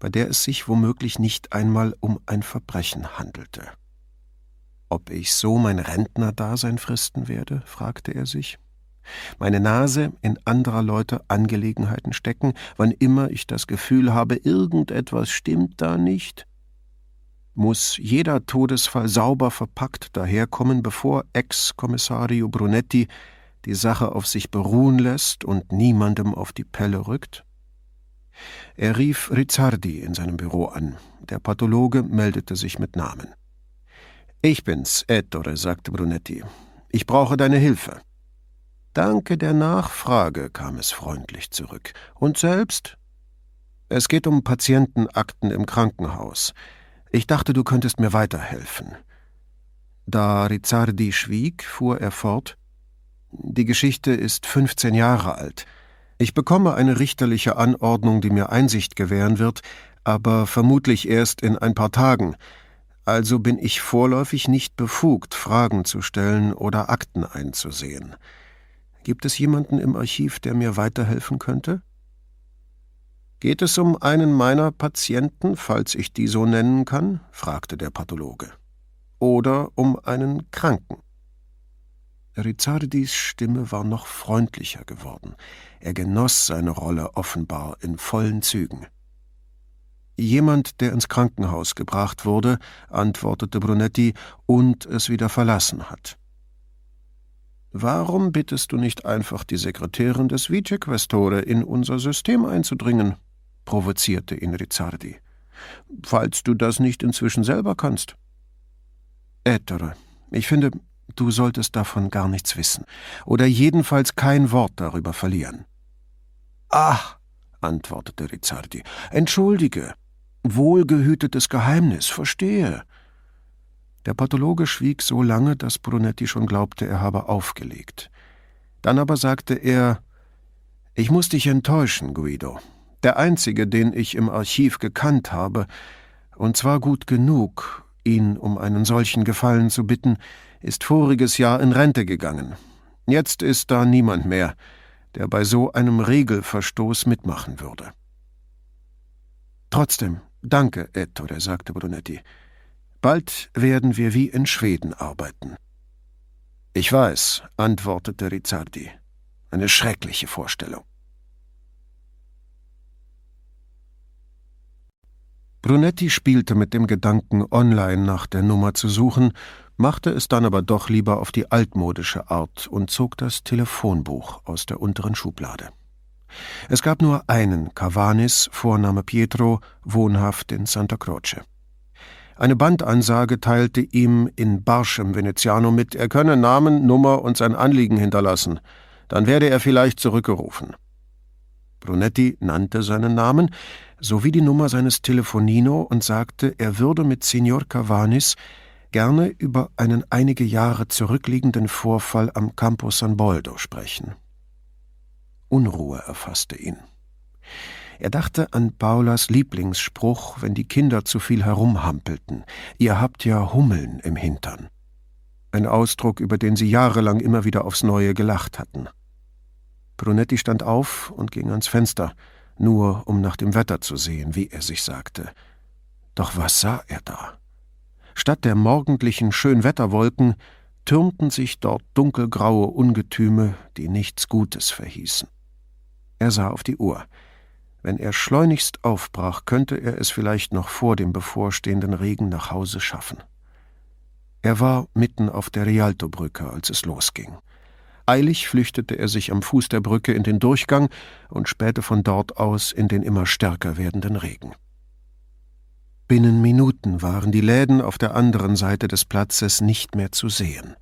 bei der es sich womöglich nicht einmal um ein Verbrechen handelte. Ob ich so mein Rentnerdasein fristen werde? fragte er sich meine Nase in anderer Leute Angelegenheiten stecken, wann immer ich das Gefühl habe, irgendetwas stimmt da nicht? Muss jeder Todesfall sauber verpackt daherkommen, bevor Ex-Kommissario Brunetti die Sache auf sich beruhen lässt und niemandem auf die Pelle rückt? Er rief Rizzardi in seinem Büro an. Der Pathologe meldete sich mit Namen. Ich bin's, Ettore, sagte Brunetti. Ich brauche deine Hilfe. Danke der Nachfrage, kam es freundlich zurück. Und selbst? Es geht um Patientenakten im Krankenhaus. Ich dachte, du könntest mir weiterhelfen. Da Rizzardi schwieg, fuhr er fort. Die Geschichte ist 15 Jahre alt. Ich bekomme eine richterliche Anordnung, die mir Einsicht gewähren wird, aber vermutlich erst in ein paar Tagen. Also bin ich vorläufig nicht befugt, Fragen zu stellen oder Akten einzusehen. Gibt es jemanden im Archiv, der mir weiterhelfen könnte? Geht es um einen meiner Patienten, falls ich die so nennen kann? fragte der Pathologe. Oder um einen Kranken? Rizzardis Stimme war noch freundlicher geworden. Er genoss seine Rolle offenbar in vollen Zügen. Jemand, der ins Krankenhaus gebracht wurde, antwortete Brunetti, und es wieder verlassen hat. Warum bittest du nicht einfach die Sekretärin des Vicequestore in unser System einzudringen? provozierte ihn Rizzardi. Falls du das nicht inzwischen selber kannst. Ettore, ich finde, du solltest davon gar nichts wissen, oder jedenfalls kein Wort darüber verlieren. Ach, antwortete Rizzardi, entschuldige. Wohlgehütetes Geheimnis, verstehe. Der Pathologe schwieg so lange, dass Brunetti schon glaubte, er habe aufgelegt. Dann aber sagte er Ich muss dich enttäuschen, Guido. Der einzige, den ich im Archiv gekannt habe, und zwar gut genug, ihn um einen solchen Gefallen zu bitten, ist voriges Jahr in Rente gegangen. Jetzt ist da niemand mehr, der bei so einem Regelverstoß mitmachen würde. Trotzdem, danke, Ettore, sagte Brunetti. Bald werden wir wie in Schweden arbeiten. Ich weiß, antwortete Rizzardi. Eine schreckliche Vorstellung. Brunetti spielte mit dem Gedanken, online nach der Nummer zu suchen, machte es dann aber doch lieber auf die altmodische Art und zog das Telefonbuch aus der unteren Schublade. Es gab nur einen Cavanis, Vorname Pietro, wohnhaft in Santa Croce. Eine Bandansage teilte ihm in barschem Veneziano mit, er könne Namen, Nummer und sein Anliegen hinterlassen. Dann werde er vielleicht zurückgerufen. Brunetti nannte seinen Namen sowie die Nummer seines Telefonino und sagte, er würde mit Signor Cavanis gerne über einen einige Jahre zurückliegenden Vorfall am Campo San Boldo sprechen. Unruhe erfasste ihn. Er dachte an Paulas Lieblingsspruch, wenn die Kinder zu viel herumhampelten. Ihr habt ja Hummeln im Hintern. Ein Ausdruck, über den sie jahrelang immer wieder aufs Neue gelacht hatten. Brunetti stand auf und ging ans Fenster, nur um nach dem Wetter zu sehen, wie er sich sagte. Doch was sah er da? Statt der morgendlichen Schönwetterwolken türmten sich dort dunkelgraue Ungetüme, die nichts Gutes verhießen. Er sah auf die Uhr. Wenn er schleunigst aufbrach, könnte er es vielleicht noch vor dem bevorstehenden Regen nach Hause schaffen. Er war mitten auf der Rialto-Brücke, als es losging. Eilig flüchtete er sich am Fuß der Brücke in den Durchgang und spähte von dort aus in den immer stärker werdenden Regen. Binnen Minuten waren die Läden auf der anderen Seite des Platzes nicht mehr zu sehen.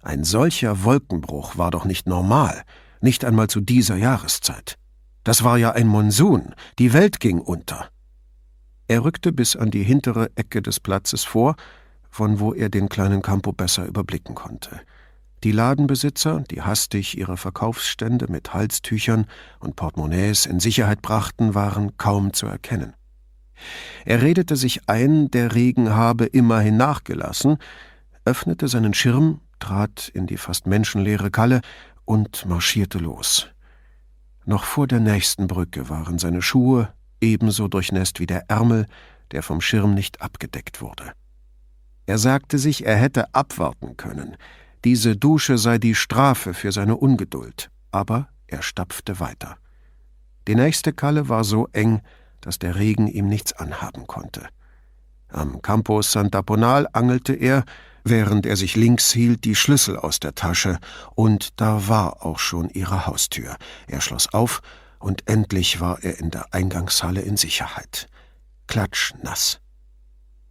Ein solcher Wolkenbruch war doch nicht normal, nicht einmal zu dieser Jahreszeit. Das war ja ein Monsun, die Welt ging unter. Er rückte bis an die hintere Ecke des Platzes vor, von wo er den kleinen Campo besser überblicken konnte. Die Ladenbesitzer, die hastig ihre Verkaufsstände mit Halstüchern und Portemonnaies in Sicherheit brachten, waren kaum zu erkennen. Er redete sich ein, der Regen habe immerhin nachgelassen, öffnete seinen Schirm, trat in die fast menschenleere Kalle und marschierte los. Noch vor der nächsten Brücke waren seine Schuhe ebenso durchnässt wie der Ärmel, der vom Schirm nicht abgedeckt wurde. Er sagte sich, er hätte abwarten können. Diese Dusche sei die Strafe für seine Ungeduld, aber er stapfte weiter. Die nächste Kalle war so eng, dass der Regen ihm nichts anhaben konnte. Am Campo Sant'Aponal angelte er, während er sich links hielt, die Schlüssel aus der Tasche, und da war auch schon ihre Haustür. Er schloss auf, und endlich war er in der Eingangshalle in Sicherheit. Klatschnass.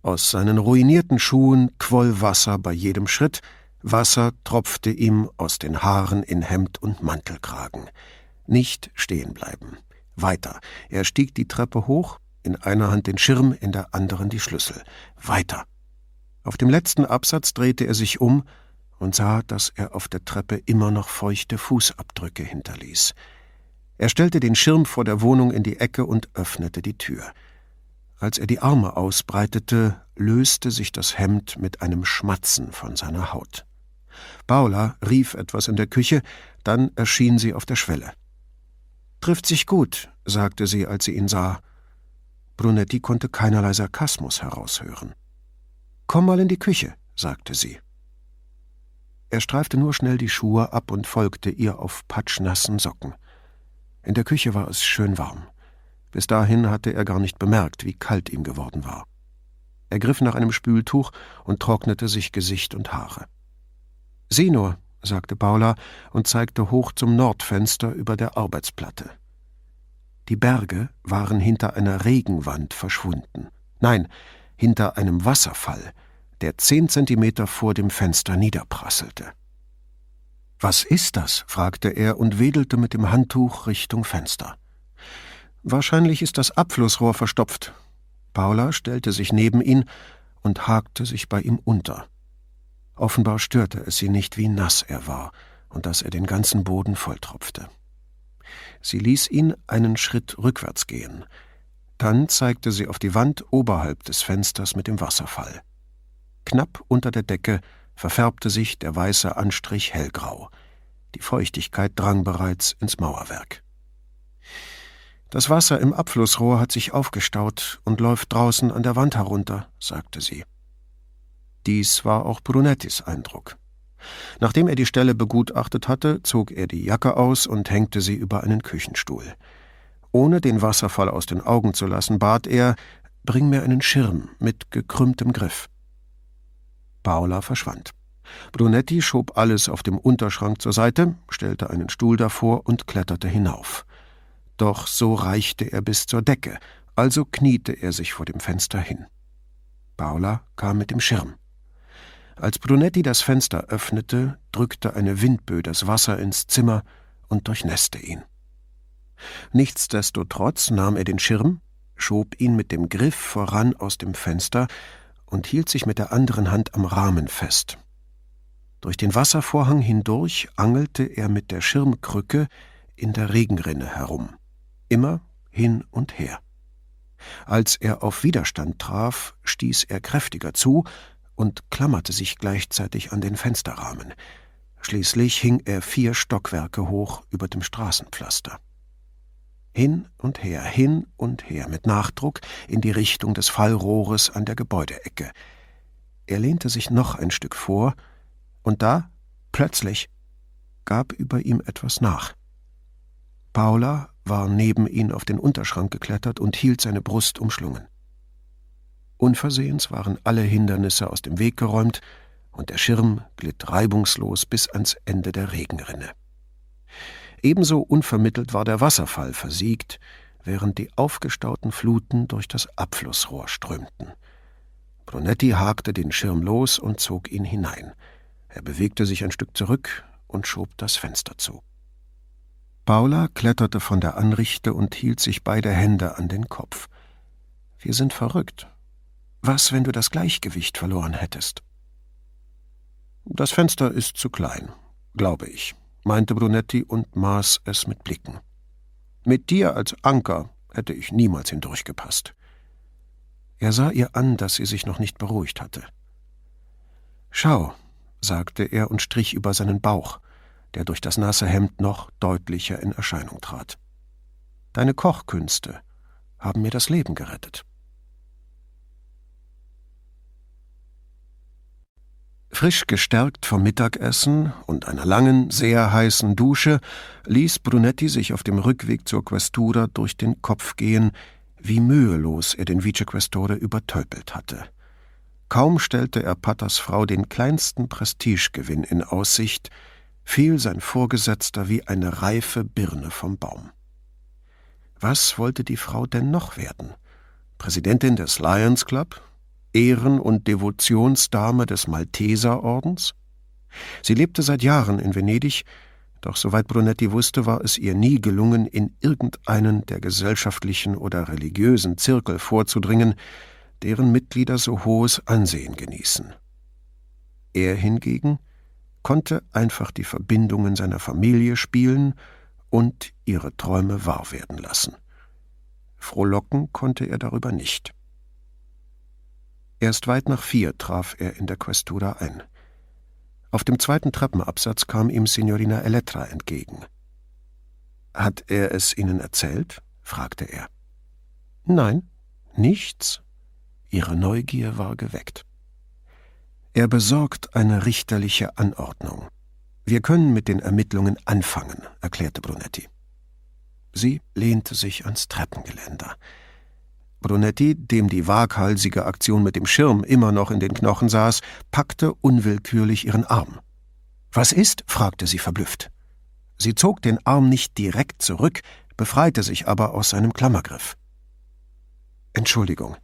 Aus seinen ruinierten Schuhen quoll Wasser bei jedem Schritt, Wasser tropfte ihm aus den Haaren in Hemd und Mantelkragen. Nicht stehen bleiben. Weiter. Er stieg die Treppe hoch, in einer Hand den Schirm, in der anderen die Schlüssel. Weiter. Auf dem letzten Absatz drehte er sich um und sah, dass er auf der Treppe immer noch feuchte Fußabdrücke hinterließ. Er stellte den Schirm vor der Wohnung in die Ecke und öffnete die Tür. Als er die Arme ausbreitete, löste sich das Hemd mit einem Schmatzen von seiner Haut. Paula rief etwas in der Küche, dann erschien sie auf der Schwelle. Trifft sich gut, sagte sie, als sie ihn sah. Brunetti konnte keinerlei Sarkasmus heraushören. Komm mal in die Küche, sagte sie. Er streifte nur schnell die Schuhe ab und folgte ihr auf patschnassen Socken. In der Küche war es schön warm. Bis dahin hatte er gar nicht bemerkt, wie kalt ihm geworden war. Er griff nach einem Spültuch und trocknete sich Gesicht und Haare. Sieh nur, sagte Paula und zeigte hoch zum Nordfenster über der Arbeitsplatte. Die Berge waren hinter einer Regenwand verschwunden. Nein, hinter einem Wasserfall, der zehn Zentimeter vor dem Fenster niederprasselte. Was ist das? fragte er und wedelte mit dem Handtuch Richtung Fenster. Wahrscheinlich ist das Abflussrohr verstopft. Paula stellte sich neben ihn und hakte sich bei ihm unter. Offenbar störte es sie nicht, wie nass er war und dass er den ganzen Boden volltropfte. Sie ließ ihn einen Schritt rückwärts gehen. Dann zeigte sie auf die Wand oberhalb des Fensters mit dem Wasserfall. Knapp unter der Decke verfärbte sich der weiße Anstrich hellgrau. Die Feuchtigkeit drang bereits ins Mauerwerk. Das Wasser im Abflussrohr hat sich aufgestaut und läuft draußen an der Wand herunter, sagte sie. Dies war auch Brunettis Eindruck. Nachdem er die Stelle begutachtet hatte, zog er die Jacke aus und hängte sie über einen Küchenstuhl. Ohne den Wasserfall aus den Augen zu lassen, bat er, bring mir einen Schirm mit gekrümmtem Griff. Paula verschwand. Brunetti schob alles auf dem Unterschrank zur Seite, stellte einen Stuhl davor und kletterte hinauf. Doch so reichte er bis zur Decke, also kniete er sich vor dem Fenster hin. Paula kam mit dem Schirm. Als Brunetti das Fenster öffnete, drückte eine Windböe das Wasser ins Zimmer und durchnässte ihn. Nichtsdestotrotz nahm er den Schirm, schob ihn mit dem Griff voran aus dem Fenster und hielt sich mit der anderen Hand am Rahmen fest. Durch den Wasservorhang hindurch angelte er mit der Schirmkrücke in der Regenrinne herum, immer hin und her. Als er auf Widerstand traf, stieß er kräftiger zu und klammerte sich gleichzeitig an den Fensterrahmen. Schließlich hing er vier Stockwerke hoch über dem Straßenpflaster. Hin und her, hin und her, mit Nachdruck in die Richtung des Fallrohres an der Gebäudeecke. Er lehnte sich noch ein Stück vor, und da, plötzlich, gab über ihm etwas nach. Paula war neben ihn auf den Unterschrank geklettert und hielt seine Brust umschlungen. Unversehens waren alle Hindernisse aus dem Weg geräumt, und der Schirm glitt reibungslos bis ans Ende der Regenrinne. Ebenso unvermittelt war der Wasserfall versiegt, während die aufgestauten Fluten durch das Abflussrohr strömten. Brunetti hakte den Schirm los und zog ihn hinein. Er bewegte sich ein Stück zurück und schob das Fenster zu. Paula kletterte von der Anrichte und hielt sich beide Hände an den Kopf. Wir sind verrückt. Was, wenn du das Gleichgewicht verloren hättest? Das Fenster ist zu klein, glaube ich, meinte Brunetti und maß es mit Blicken. Mit dir als Anker hätte ich niemals hindurchgepasst. Er sah ihr an, dass sie sich noch nicht beruhigt hatte. Schau, sagte er und strich über seinen Bauch, der durch das nasse Hemd noch deutlicher in Erscheinung trat. Deine Kochkünste haben mir das Leben gerettet. Frisch gestärkt vom Mittagessen und einer langen, sehr heißen Dusche ließ Brunetti sich auf dem Rückweg zur Questura durch den Kopf gehen, wie mühelos er den Vicequestore übertölpelt hatte. Kaum stellte er Patters Frau den kleinsten Prestigegewinn in Aussicht, fiel sein Vorgesetzter wie eine reife Birne vom Baum. Was wollte die Frau denn noch werden? Präsidentin des Lions Club? Ehren- und Devotionsdame des Malteserordens? Sie lebte seit Jahren in Venedig, doch soweit Brunetti wusste, war es ihr nie gelungen, in irgendeinen der gesellschaftlichen oder religiösen Zirkel vorzudringen, deren Mitglieder so hohes Ansehen genießen. Er hingegen konnte einfach die Verbindungen seiner Familie spielen und ihre Träume wahr werden lassen. Frohlocken konnte er darüber nicht. Erst weit nach vier traf er in der Questura ein. Auf dem zweiten Treppenabsatz kam ihm Signorina Elettra entgegen. Hat er es Ihnen erzählt? fragte er. Nein, nichts. Ihre Neugier war geweckt. Er besorgt eine richterliche Anordnung. Wir können mit den Ermittlungen anfangen, erklärte Brunetti. Sie lehnte sich ans Treppengeländer. Brunetti, dem die waghalsige Aktion mit dem Schirm immer noch in den Knochen saß, packte unwillkürlich ihren Arm. Was ist? fragte sie verblüfft. Sie zog den Arm nicht direkt zurück, befreite sich aber aus seinem Klammergriff. Entschuldigung,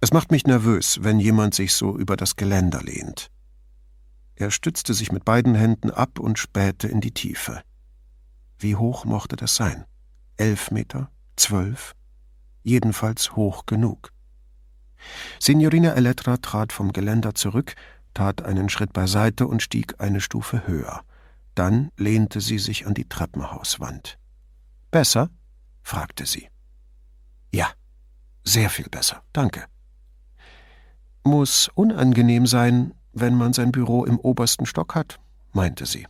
es macht mich nervös, wenn jemand sich so über das Geländer lehnt. Er stützte sich mit beiden Händen ab und spähte in die Tiefe. Wie hoch mochte das sein? Elf Meter? Zwölf? Jedenfalls hoch genug. Signorina Elettra trat vom Geländer zurück, tat einen Schritt beiseite und stieg eine Stufe höher. Dann lehnte sie sich an die Treppenhauswand. Besser? fragte sie. Ja, sehr viel besser, danke. Muss unangenehm sein, wenn man sein Büro im obersten Stock hat, meinte sie.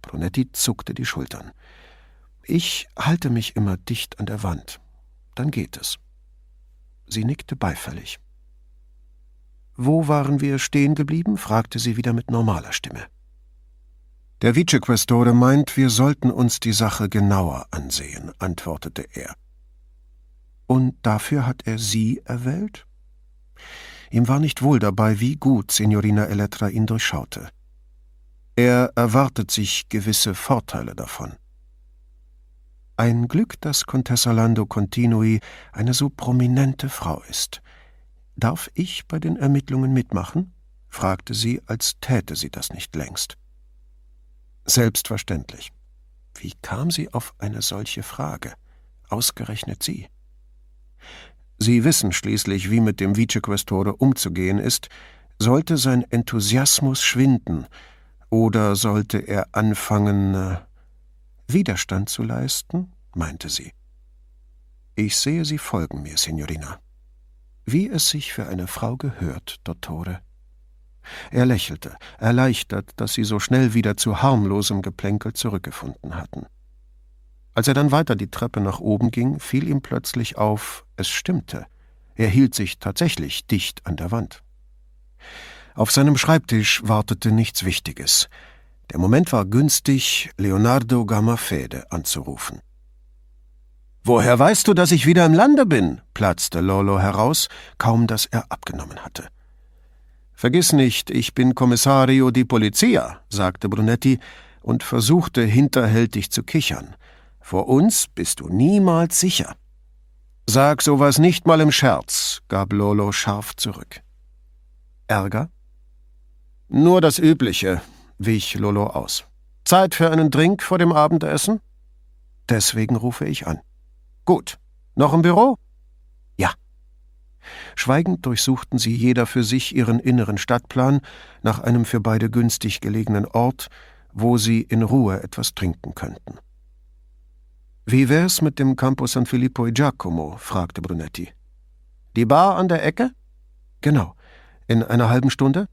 Brunetti zuckte die Schultern. Ich halte mich immer dicht an der Wand. Dann geht es. Sie nickte beifällig. Wo waren wir stehen geblieben? fragte sie wieder mit normaler Stimme. Der Vicequestore meint, wir sollten uns die Sache genauer ansehen, antwortete er. Und dafür hat er Sie erwählt? Ihm war nicht wohl dabei, wie gut Signorina Elettra ihn durchschaute. Er erwartet sich gewisse Vorteile davon. Ein Glück, dass Contessa Lando Continui eine so prominente Frau ist. Darf ich bei den Ermittlungen mitmachen? fragte sie, als täte sie das nicht längst. Selbstverständlich. Wie kam sie auf eine solche Frage? Ausgerechnet sie. Sie wissen schließlich, wie mit dem Vicequestore umzugehen ist. Sollte sein Enthusiasmus schwinden oder sollte er anfangen, äh, Widerstand zu leisten? meinte sie. Ich sehe, Sie folgen mir, Signorina. Wie es sich für eine Frau gehört, Dottore. Er lächelte, erleichtert, dass sie so schnell wieder zu harmlosem Geplänkel zurückgefunden hatten. Als er dann weiter die Treppe nach oben ging, fiel ihm plötzlich auf, es stimmte. Er hielt sich tatsächlich dicht an der Wand. Auf seinem Schreibtisch wartete nichts Wichtiges. Der Moment war günstig, Leonardo Gamafede anzurufen. Woher weißt du, dass ich wieder im Lande bin? platzte Lolo heraus, kaum dass er abgenommen hatte. Vergiss nicht, ich bin Kommissario di Polizia, sagte Brunetti und versuchte hinterhältig zu kichern. Vor uns bist du niemals sicher. Sag sowas nicht mal im Scherz, gab Lolo scharf zurück. Ärger? Nur das Übliche, wich Lolo aus. Zeit für einen Drink vor dem Abendessen? Deswegen rufe ich an. Gut. Noch im Büro? Schweigend durchsuchten sie jeder für sich ihren inneren Stadtplan nach einem für beide günstig gelegenen Ort, wo sie in Ruhe etwas trinken könnten. Wie wär's mit dem Campo San Filippo e Giacomo? fragte Brunetti. Die Bar an der Ecke? Genau. In einer halben Stunde?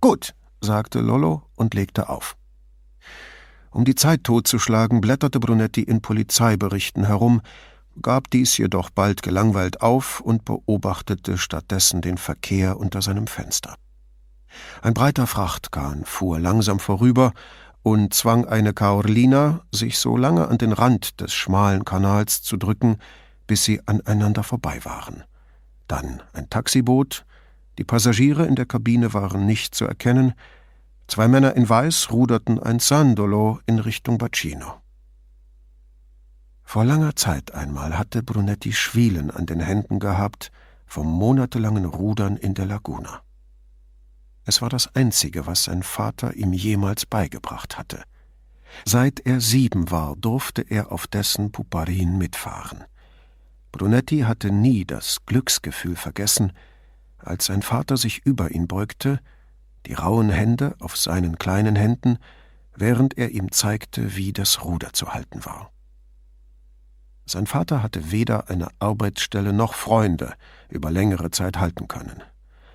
Gut, sagte Lollo und legte auf. Um die Zeit totzuschlagen, blätterte Brunetti in Polizeiberichten herum, gab dies jedoch bald gelangweilt auf und beobachtete stattdessen den Verkehr unter seinem Fenster. Ein breiter Frachtkahn fuhr langsam vorüber und zwang eine Carolina, sich so lange an den Rand des schmalen Kanals zu drücken, bis sie aneinander vorbei waren. Dann ein Taxiboot, die Passagiere in der Kabine waren nicht zu erkennen, zwei Männer in Weiß ruderten ein Sandolo in Richtung Bacino. Vor langer Zeit einmal hatte Brunetti Schwielen an den Händen gehabt vom monatelangen Rudern in der Laguna. Es war das Einzige, was sein Vater ihm jemals beigebracht hatte. Seit er sieben war, durfte er auf dessen Puparin mitfahren. Brunetti hatte nie das Glücksgefühl vergessen, als sein Vater sich über ihn beugte, die rauen Hände auf seinen kleinen Händen, während er ihm zeigte, wie das Ruder zu halten war. Sein Vater hatte weder eine Arbeitsstelle noch Freunde über längere Zeit halten können.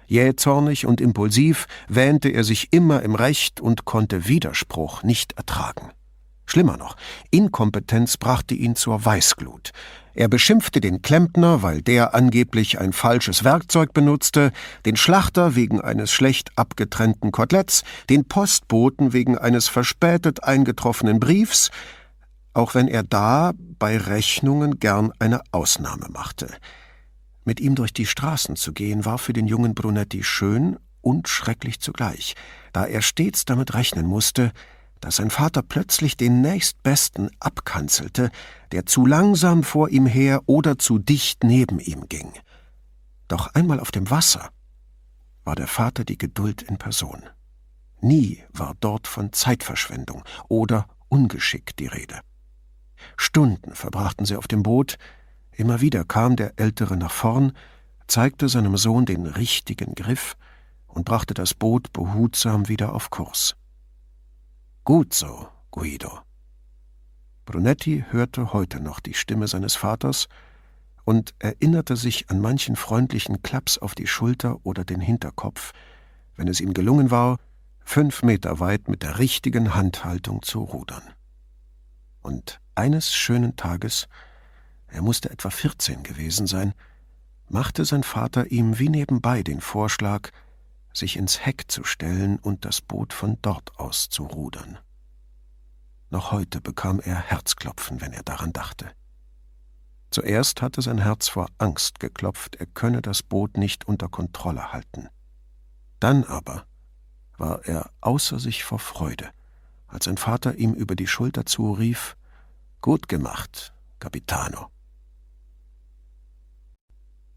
Jähzornig und impulsiv wähnte er sich immer im Recht und konnte Widerspruch nicht ertragen. Schlimmer noch, Inkompetenz brachte ihn zur Weißglut. Er beschimpfte den Klempner, weil der angeblich ein falsches Werkzeug benutzte, den Schlachter wegen eines schlecht abgetrennten Koteletts, den Postboten wegen eines verspätet eingetroffenen Briefs, auch wenn er da bei Rechnungen gern eine Ausnahme machte. Mit ihm durch die Straßen zu gehen, war für den jungen Brunetti schön und schrecklich zugleich, da er stets damit rechnen musste, dass sein Vater plötzlich den nächstbesten abkanzelte, der zu langsam vor ihm her oder zu dicht neben ihm ging. Doch einmal auf dem Wasser war der Vater die Geduld in Person. Nie war dort von Zeitverschwendung oder Ungeschick die Rede. Stunden verbrachten sie auf dem Boot, immer wieder kam der Ältere nach vorn, zeigte seinem Sohn den richtigen Griff und brachte das Boot behutsam wieder auf Kurs. Gut so, Guido. Brunetti hörte heute noch die Stimme seines Vaters und erinnerte sich an manchen freundlichen Klaps auf die Schulter oder den Hinterkopf, wenn es ihm gelungen war, fünf Meter weit mit der richtigen Handhaltung zu rudern. Und eines schönen Tages, er musste etwa vierzehn gewesen sein, machte sein Vater ihm wie nebenbei den Vorschlag, sich ins Heck zu stellen und das Boot von dort aus zu rudern. Noch heute bekam er Herzklopfen, wenn er daran dachte. Zuerst hatte sein Herz vor Angst geklopft, er könne das Boot nicht unter Kontrolle halten. Dann aber war er außer sich vor Freude, als sein Vater ihm über die Schulter zurief Gut gemacht, Capitano.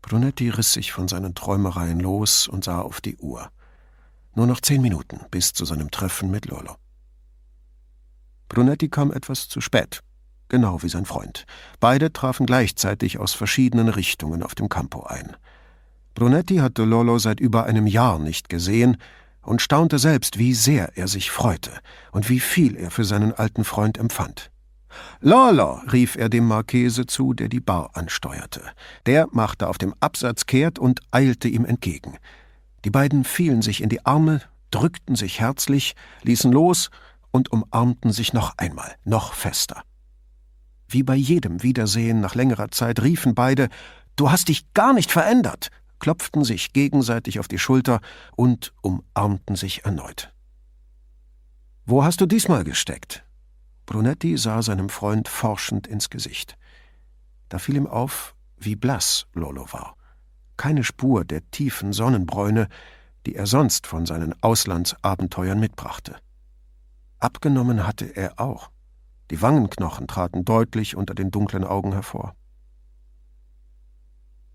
Brunetti riss sich von seinen Träumereien los und sah auf die Uhr. Nur noch zehn Minuten bis zu seinem Treffen mit Lolo. Brunetti kam etwas zu spät, genau wie sein Freund. Beide trafen gleichzeitig aus verschiedenen Richtungen auf dem Campo ein. Brunetti hatte Lolo seit über einem Jahr nicht gesehen und staunte selbst, wie sehr er sich freute und wie viel er für seinen alten Freund empfand. Lolo, rief er dem Marchese zu, der die Bar ansteuerte. Der machte auf dem Absatz kehrt und eilte ihm entgegen. Die beiden fielen sich in die Arme, drückten sich herzlich, ließen los und umarmten sich noch einmal, noch fester. Wie bei jedem Wiedersehen nach längerer Zeit riefen beide Du hast dich gar nicht verändert, klopften sich gegenseitig auf die Schulter und umarmten sich erneut. Wo hast du diesmal gesteckt? Brunetti sah seinem Freund forschend ins Gesicht. Da fiel ihm auf, wie blass Lolo war. Keine Spur der tiefen Sonnenbräune, die er sonst von seinen Auslandsabenteuern mitbrachte. Abgenommen hatte er auch. Die Wangenknochen traten deutlich unter den dunklen Augen hervor.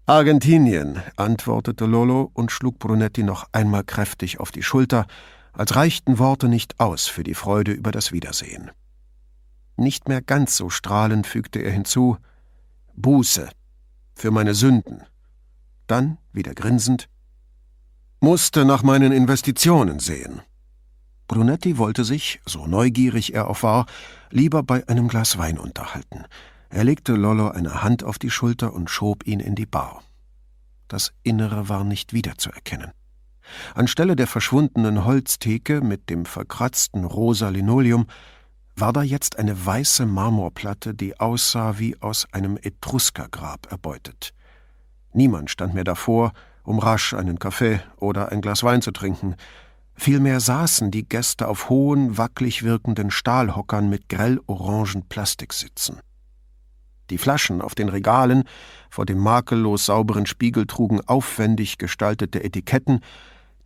Argentinien, antwortete Lolo und schlug Brunetti noch einmal kräftig auf die Schulter, als reichten Worte nicht aus für die Freude über das Wiedersehen. Nicht mehr ganz so strahlend fügte er hinzu Buße für meine Sünden. Dann, wieder grinsend, musste nach meinen Investitionen sehen. Brunetti wollte sich, so neugierig er auch war, lieber bei einem Glas Wein unterhalten. Er legte Lollo eine Hand auf die Schulter und schob ihn in die Bar. Das Innere war nicht wiederzuerkennen. Anstelle der verschwundenen Holztheke mit dem verkratzten rosa Linoleum war da jetzt eine weiße Marmorplatte, die aussah wie aus einem Etruskergrab erbeutet. Niemand stand mehr davor, um rasch einen Kaffee oder ein Glas Wein zu trinken. Vielmehr saßen die Gäste auf hohen, wackelig wirkenden Stahlhockern mit grell-orangen Plastiksitzen. Die Flaschen auf den Regalen vor dem makellos sauberen Spiegel trugen aufwendig gestaltete Etiketten,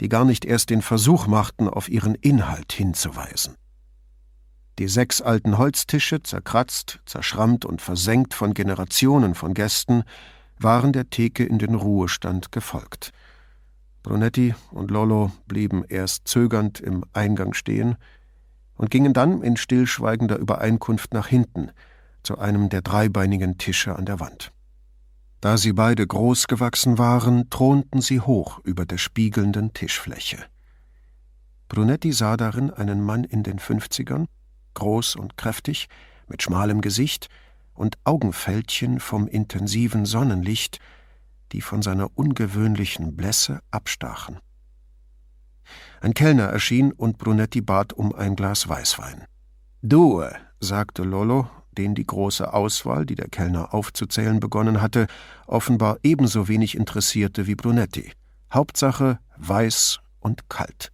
die gar nicht erst den Versuch machten, auf ihren Inhalt hinzuweisen. Die sechs alten Holztische, zerkratzt, zerschrammt und versenkt von Generationen von Gästen, waren der Theke in den Ruhestand gefolgt. Brunetti und Lollo blieben erst zögernd im Eingang stehen und gingen dann in stillschweigender Übereinkunft nach hinten zu einem der dreibeinigen Tische an der Wand. Da sie beide groß gewachsen waren, thronten sie hoch über der spiegelnden Tischfläche. Brunetti sah darin einen Mann in den Fünfzigern, groß und kräftig, mit schmalem Gesicht und Augenfältchen vom intensiven Sonnenlicht, die von seiner ungewöhnlichen Blässe abstachen. Ein Kellner erschien und Brunetti bat um ein Glas Weißwein. Du, sagte Lollo, den die große Auswahl, die der Kellner aufzuzählen begonnen hatte, offenbar ebenso wenig interessierte wie Brunetti. Hauptsache weiß und kalt.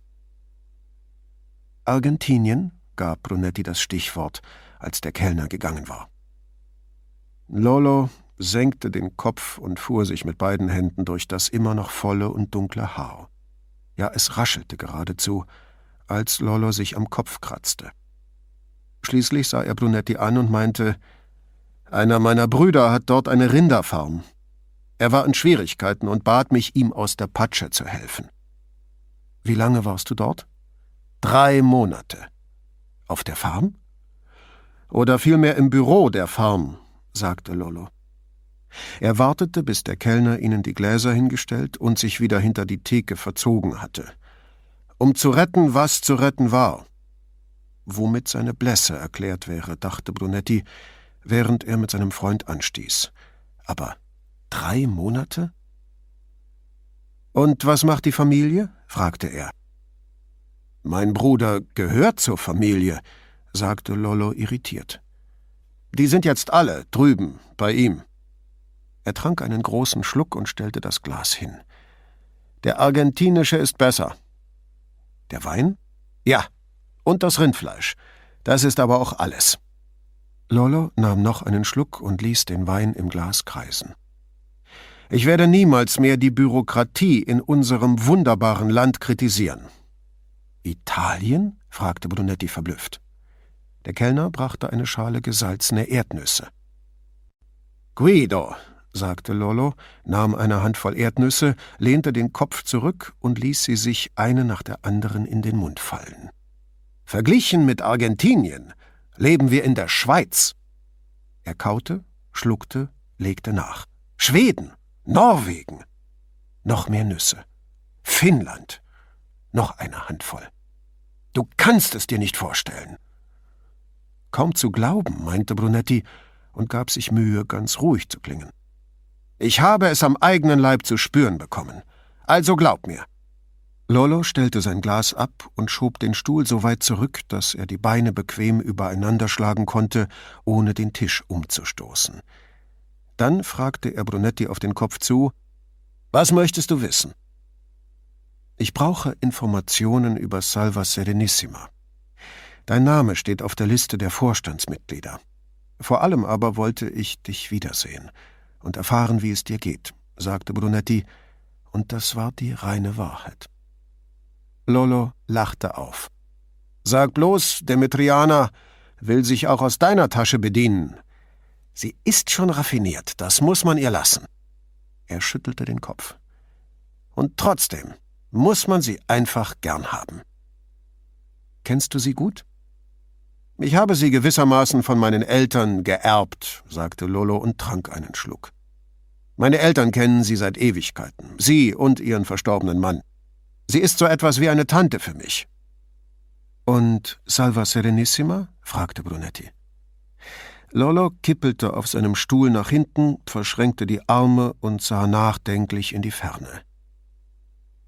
Argentinien, gab Brunetti das Stichwort, als der Kellner gegangen war. Lolo senkte den Kopf und fuhr sich mit beiden Händen durch das immer noch volle und dunkle Haar. Ja, es raschelte geradezu, als Lollo sich am Kopf kratzte. Schließlich sah er Brunetti an und meinte, einer meiner Brüder hat dort eine Rinderfarm. Er war in Schwierigkeiten und bat mich, ihm aus der Patsche zu helfen. Wie lange warst du dort? Drei Monate. Auf der Farm? Oder vielmehr im Büro der Farm, sagte Lollo. Er wartete, bis der Kellner ihnen die Gläser hingestellt und sich wieder hinter die Theke verzogen hatte. Um zu retten, was zu retten war. Womit seine Blässe erklärt wäre, dachte Brunetti, während er mit seinem Freund anstieß. Aber drei Monate? Und was macht die Familie? fragte er. Mein Bruder gehört zur Familie, sagte Lollo irritiert. Die sind jetzt alle drüben, bei ihm. Er trank einen großen Schluck und stellte das Glas hin. Der argentinische ist besser. Der Wein? Ja, und das Rindfleisch. Das ist aber auch alles. Lollo nahm noch einen Schluck und ließ den Wein im Glas kreisen. Ich werde niemals mehr die Bürokratie in unserem wunderbaren Land kritisieren. Italien? fragte Brunetti verblüfft. Der Kellner brachte eine Schale gesalzene Erdnüsse. Guido, sagte Lollo, nahm eine Handvoll Erdnüsse, lehnte den Kopf zurück und ließ sie sich eine nach der anderen in den Mund fallen. Verglichen mit Argentinien leben wir in der Schweiz. Er kaute, schluckte, legte nach. Schweden, Norwegen. Noch mehr Nüsse. Finnland. Noch eine Handvoll. Du kannst es dir nicht vorstellen. Kaum zu glauben, meinte Brunetti und gab sich Mühe, ganz ruhig zu klingen. Ich habe es am eigenen Leib zu spüren bekommen. Also glaub mir. Lolo stellte sein Glas ab und schob den Stuhl so weit zurück, dass er die Beine bequem übereinander schlagen konnte, ohne den Tisch umzustoßen. Dann fragte er Brunetti auf den Kopf zu Was möchtest du wissen? Ich brauche Informationen über Salva Serenissima. Dein Name steht auf der Liste der Vorstandsmitglieder. Vor allem aber wollte ich dich wiedersehen und erfahren, wie es dir geht, sagte Brunetti, und das war die reine Wahrheit. Lolo lachte auf. Sag bloß, Demetriana will sich auch aus deiner Tasche bedienen. Sie ist schon raffiniert, das muss man ihr lassen. Er schüttelte den Kopf. Und trotzdem muss man sie einfach gern haben. Kennst du sie gut? Ich habe sie gewissermaßen von meinen Eltern geerbt, sagte Lolo und trank einen Schluck. Meine Eltern kennen sie seit Ewigkeiten, sie und ihren verstorbenen Mann. Sie ist so etwas wie eine Tante für mich. Und Salva Serenissima? fragte Brunetti. Lollo kippelte auf seinem Stuhl nach hinten, verschränkte die Arme und sah nachdenklich in die Ferne.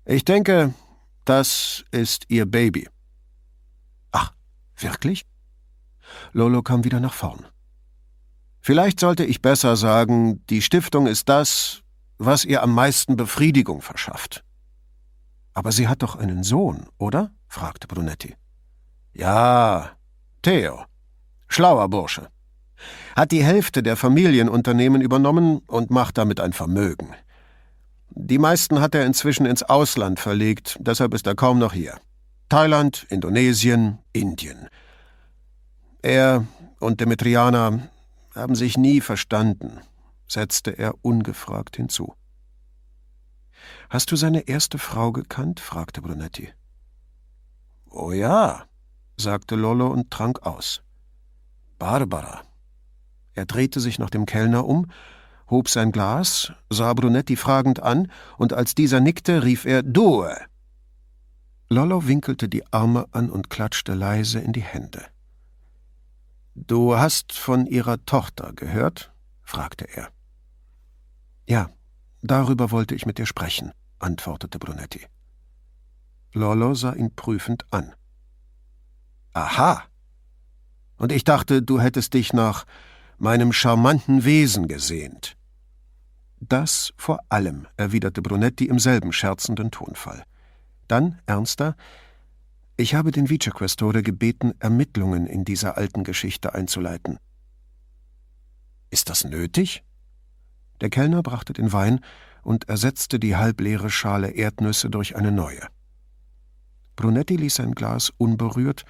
Ich denke, das ist ihr Baby. Ach, wirklich? Lolo kam wieder nach vorn. Vielleicht sollte ich besser sagen, die Stiftung ist das, was ihr am meisten Befriedigung verschafft. Aber sie hat doch einen Sohn, oder? fragte Brunetti. Ja, Theo. Schlauer Bursche. Hat die Hälfte der Familienunternehmen übernommen und macht damit ein Vermögen. Die meisten hat er inzwischen ins Ausland verlegt, deshalb ist er kaum noch hier. Thailand, Indonesien, Indien. Er und Demetriana haben sich nie verstanden, setzte er ungefragt hinzu. Hast du seine erste Frau gekannt? fragte Brunetti. Oh ja, sagte Lollo und trank aus. Barbara. Er drehte sich nach dem Kellner um, hob sein Glas, sah Brunetti fragend an, und als dieser nickte, rief er Due. Lollo winkelte die Arme an und klatschte leise in die Hände. Du hast von ihrer Tochter gehört? fragte er. Ja, Darüber wollte ich mit dir sprechen, antwortete Brunetti. Lollo sah ihn prüfend an. Aha. Und ich dachte, du hättest dich nach meinem charmanten Wesen gesehnt. Das vor allem, erwiderte Brunetti im selben scherzenden Tonfall. Dann, ernster, ich habe den Vicequestore gebeten, Ermittlungen in dieser alten Geschichte einzuleiten. Ist das nötig? Der Kellner brachte den Wein und ersetzte die halbleere Schale Erdnüsse durch eine neue. Brunetti ließ sein Glas unberührt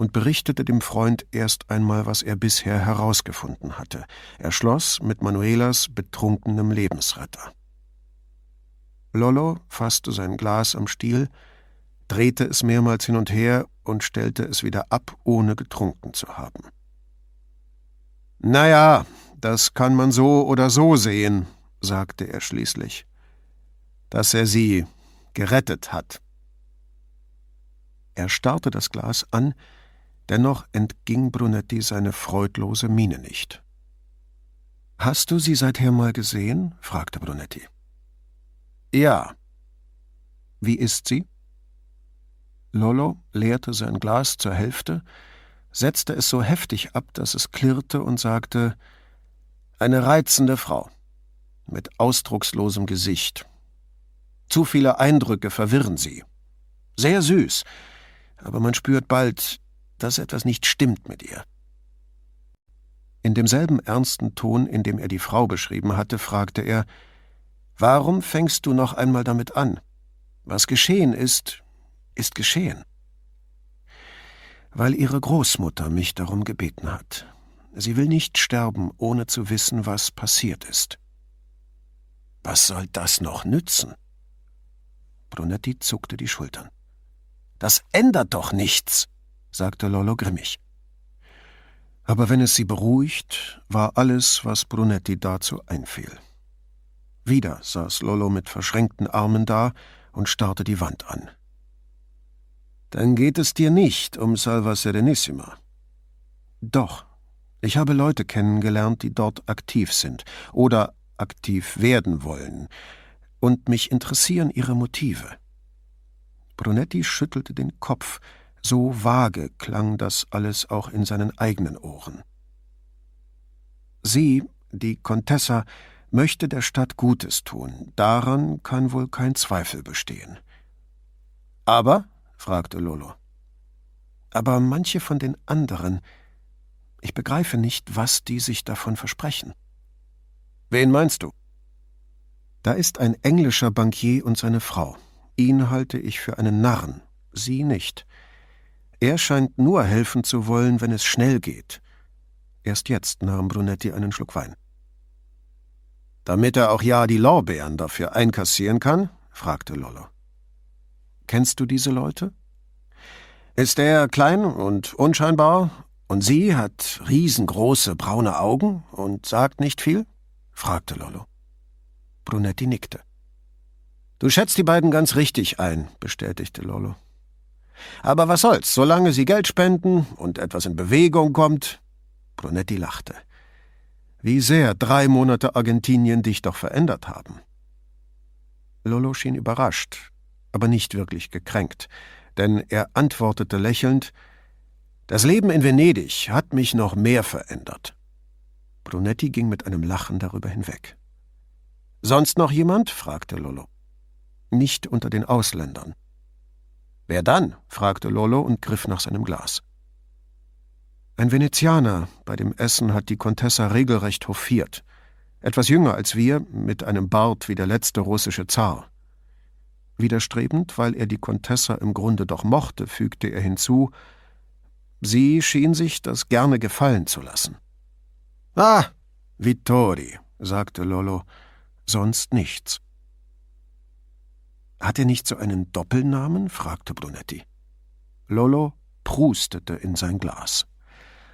und berichtete dem Freund erst einmal, was er bisher herausgefunden hatte. Er schloss mit Manuelas betrunkenem Lebensretter. Lollo fasste sein Glas am Stiel, drehte es mehrmals hin und her und stellte es wieder ab, ohne getrunken zu haben. Na ja, das kann man so oder so sehen, sagte er schließlich, dass er sie gerettet hat. Er starrte das Glas an, dennoch entging Brunetti seine freudlose Miene nicht. Hast du sie seither mal gesehen? fragte Brunetti. Ja. Wie ist sie? Lollo leerte sein Glas zur Hälfte, setzte es so heftig ab, dass es klirrte und sagte Eine reizende Frau, mit ausdruckslosem Gesicht. Zu viele Eindrücke verwirren sie. Sehr süß, aber man spürt bald, dass etwas nicht stimmt mit ihr. In demselben ernsten Ton, in dem er die Frau beschrieben hatte, fragte er Warum fängst du noch einmal damit an? Was geschehen ist, ist geschehen. Weil ihre Großmutter mich darum gebeten hat. Sie will nicht sterben, ohne zu wissen, was passiert ist. Was soll das noch nützen? Brunetti zuckte die Schultern. Das ändert doch nichts, sagte Lollo grimmig. Aber wenn es sie beruhigt, war alles, was Brunetti dazu einfiel. Wieder saß Lollo mit verschränkten Armen da und starrte die Wand an. Dann geht es dir nicht um Salva Serenissima. Doch, ich habe Leute kennengelernt, die dort aktiv sind oder aktiv werden wollen, und mich interessieren ihre Motive. Brunetti schüttelte den Kopf, so vage klang das alles auch in seinen eigenen Ohren. Sie, die Contessa, möchte der Stadt Gutes tun, daran kann wohl kein Zweifel bestehen. Aber, fragte Lolo. Aber manche von den anderen, ich begreife nicht, was die sich davon versprechen. Wen meinst du? Da ist ein englischer Bankier und seine Frau. Ihn halte ich für einen Narren, sie nicht. Er scheint nur helfen zu wollen, wenn es schnell geht. Erst jetzt nahm Brunetti einen Schluck Wein. Damit er auch ja die Lorbeeren dafür einkassieren kann? fragte Lollo. Kennst du diese Leute? Ist er klein und unscheinbar und sie hat riesengroße braune Augen und sagt nicht viel? fragte Lollo. Brunetti nickte. Du schätzt die beiden ganz richtig ein, bestätigte Lollo. Aber was soll's, solange sie Geld spenden und etwas in Bewegung kommt. Brunetti lachte. Wie sehr drei Monate Argentinien dich doch verändert haben. Lollo schien überrascht, aber nicht wirklich gekränkt, denn er antwortete lächelnd Das Leben in Venedig hat mich noch mehr verändert. Brunetti ging mit einem Lachen darüber hinweg. Sonst noch jemand? fragte Lollo. Nicht unter den Ausländern. Wer dann? fragte Lollo und griff nach seinem Glas. Ein Venezianer, bei dem Essen hat die Contessa regelrecht hofiert. Etwas jünger als wir, mit einem Bart wie der letzte russische Zar. Widerstrebend, weil er die Contessa im Grunde doch mochte, fügte er hinzu, sie schien sich das gerne gefallen zu lassen. Ah, Vittori, sagte Lollo, sonst nichts. Hat er nicht so einen Doppelnamen? fragte Brunetti. Lollo prustete in sein Glas.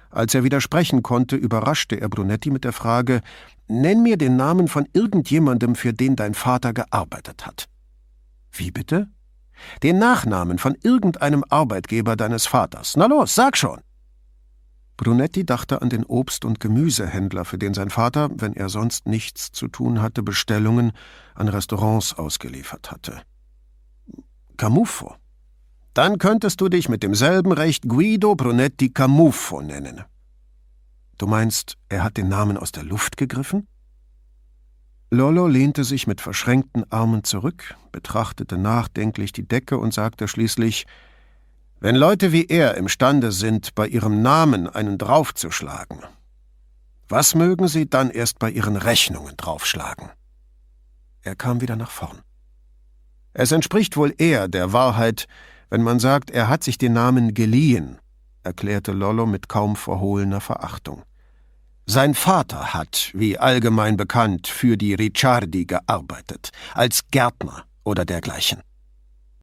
Als er widersprechen konnte, überraschte er Brunetti mit der Frage Nenn mir den Namen von irgendjemandem, für den dein Vater gearbeitet hat. Wie bitte? Den Nachnamen von irgendeinem Arbeitgeber deines Vaters. Na los, sag schon. Brunetti dachte an den Obst- und Gemüsehändler, für den sein Vater, wenn er sonst nichts zu tun hatte, Bestellungen an Restaurants ausgeliefert hatte. Camuffo. Dann könntest du dich mit demselben Recht Guido Brunetti Camuffo nennen. Du meinst, er hat den Namen aus der Luft gegriffen? Lollo lehnte sich mit verschränkten Armen zurück, betrachtete nachdenklich die Decke und sagte schließlich Wenn Leute wie er imstande sind, bei ihrem Namen einen draufzuschlagen, was mögen sie dann erst bei ihren Rechnungen draufschlagen? Er kam wieder nach vorn. Es entspricht wohl eher der Wahrheit, wenn man sagt, er hat sich den Namen geliehen, erklärte Lollo mit kaum verhohlener Verachtung. Sein Vater hat, wie allgemein bekannt, für die Ricciardi gearbeitet, als Gärtner oder dergleichen.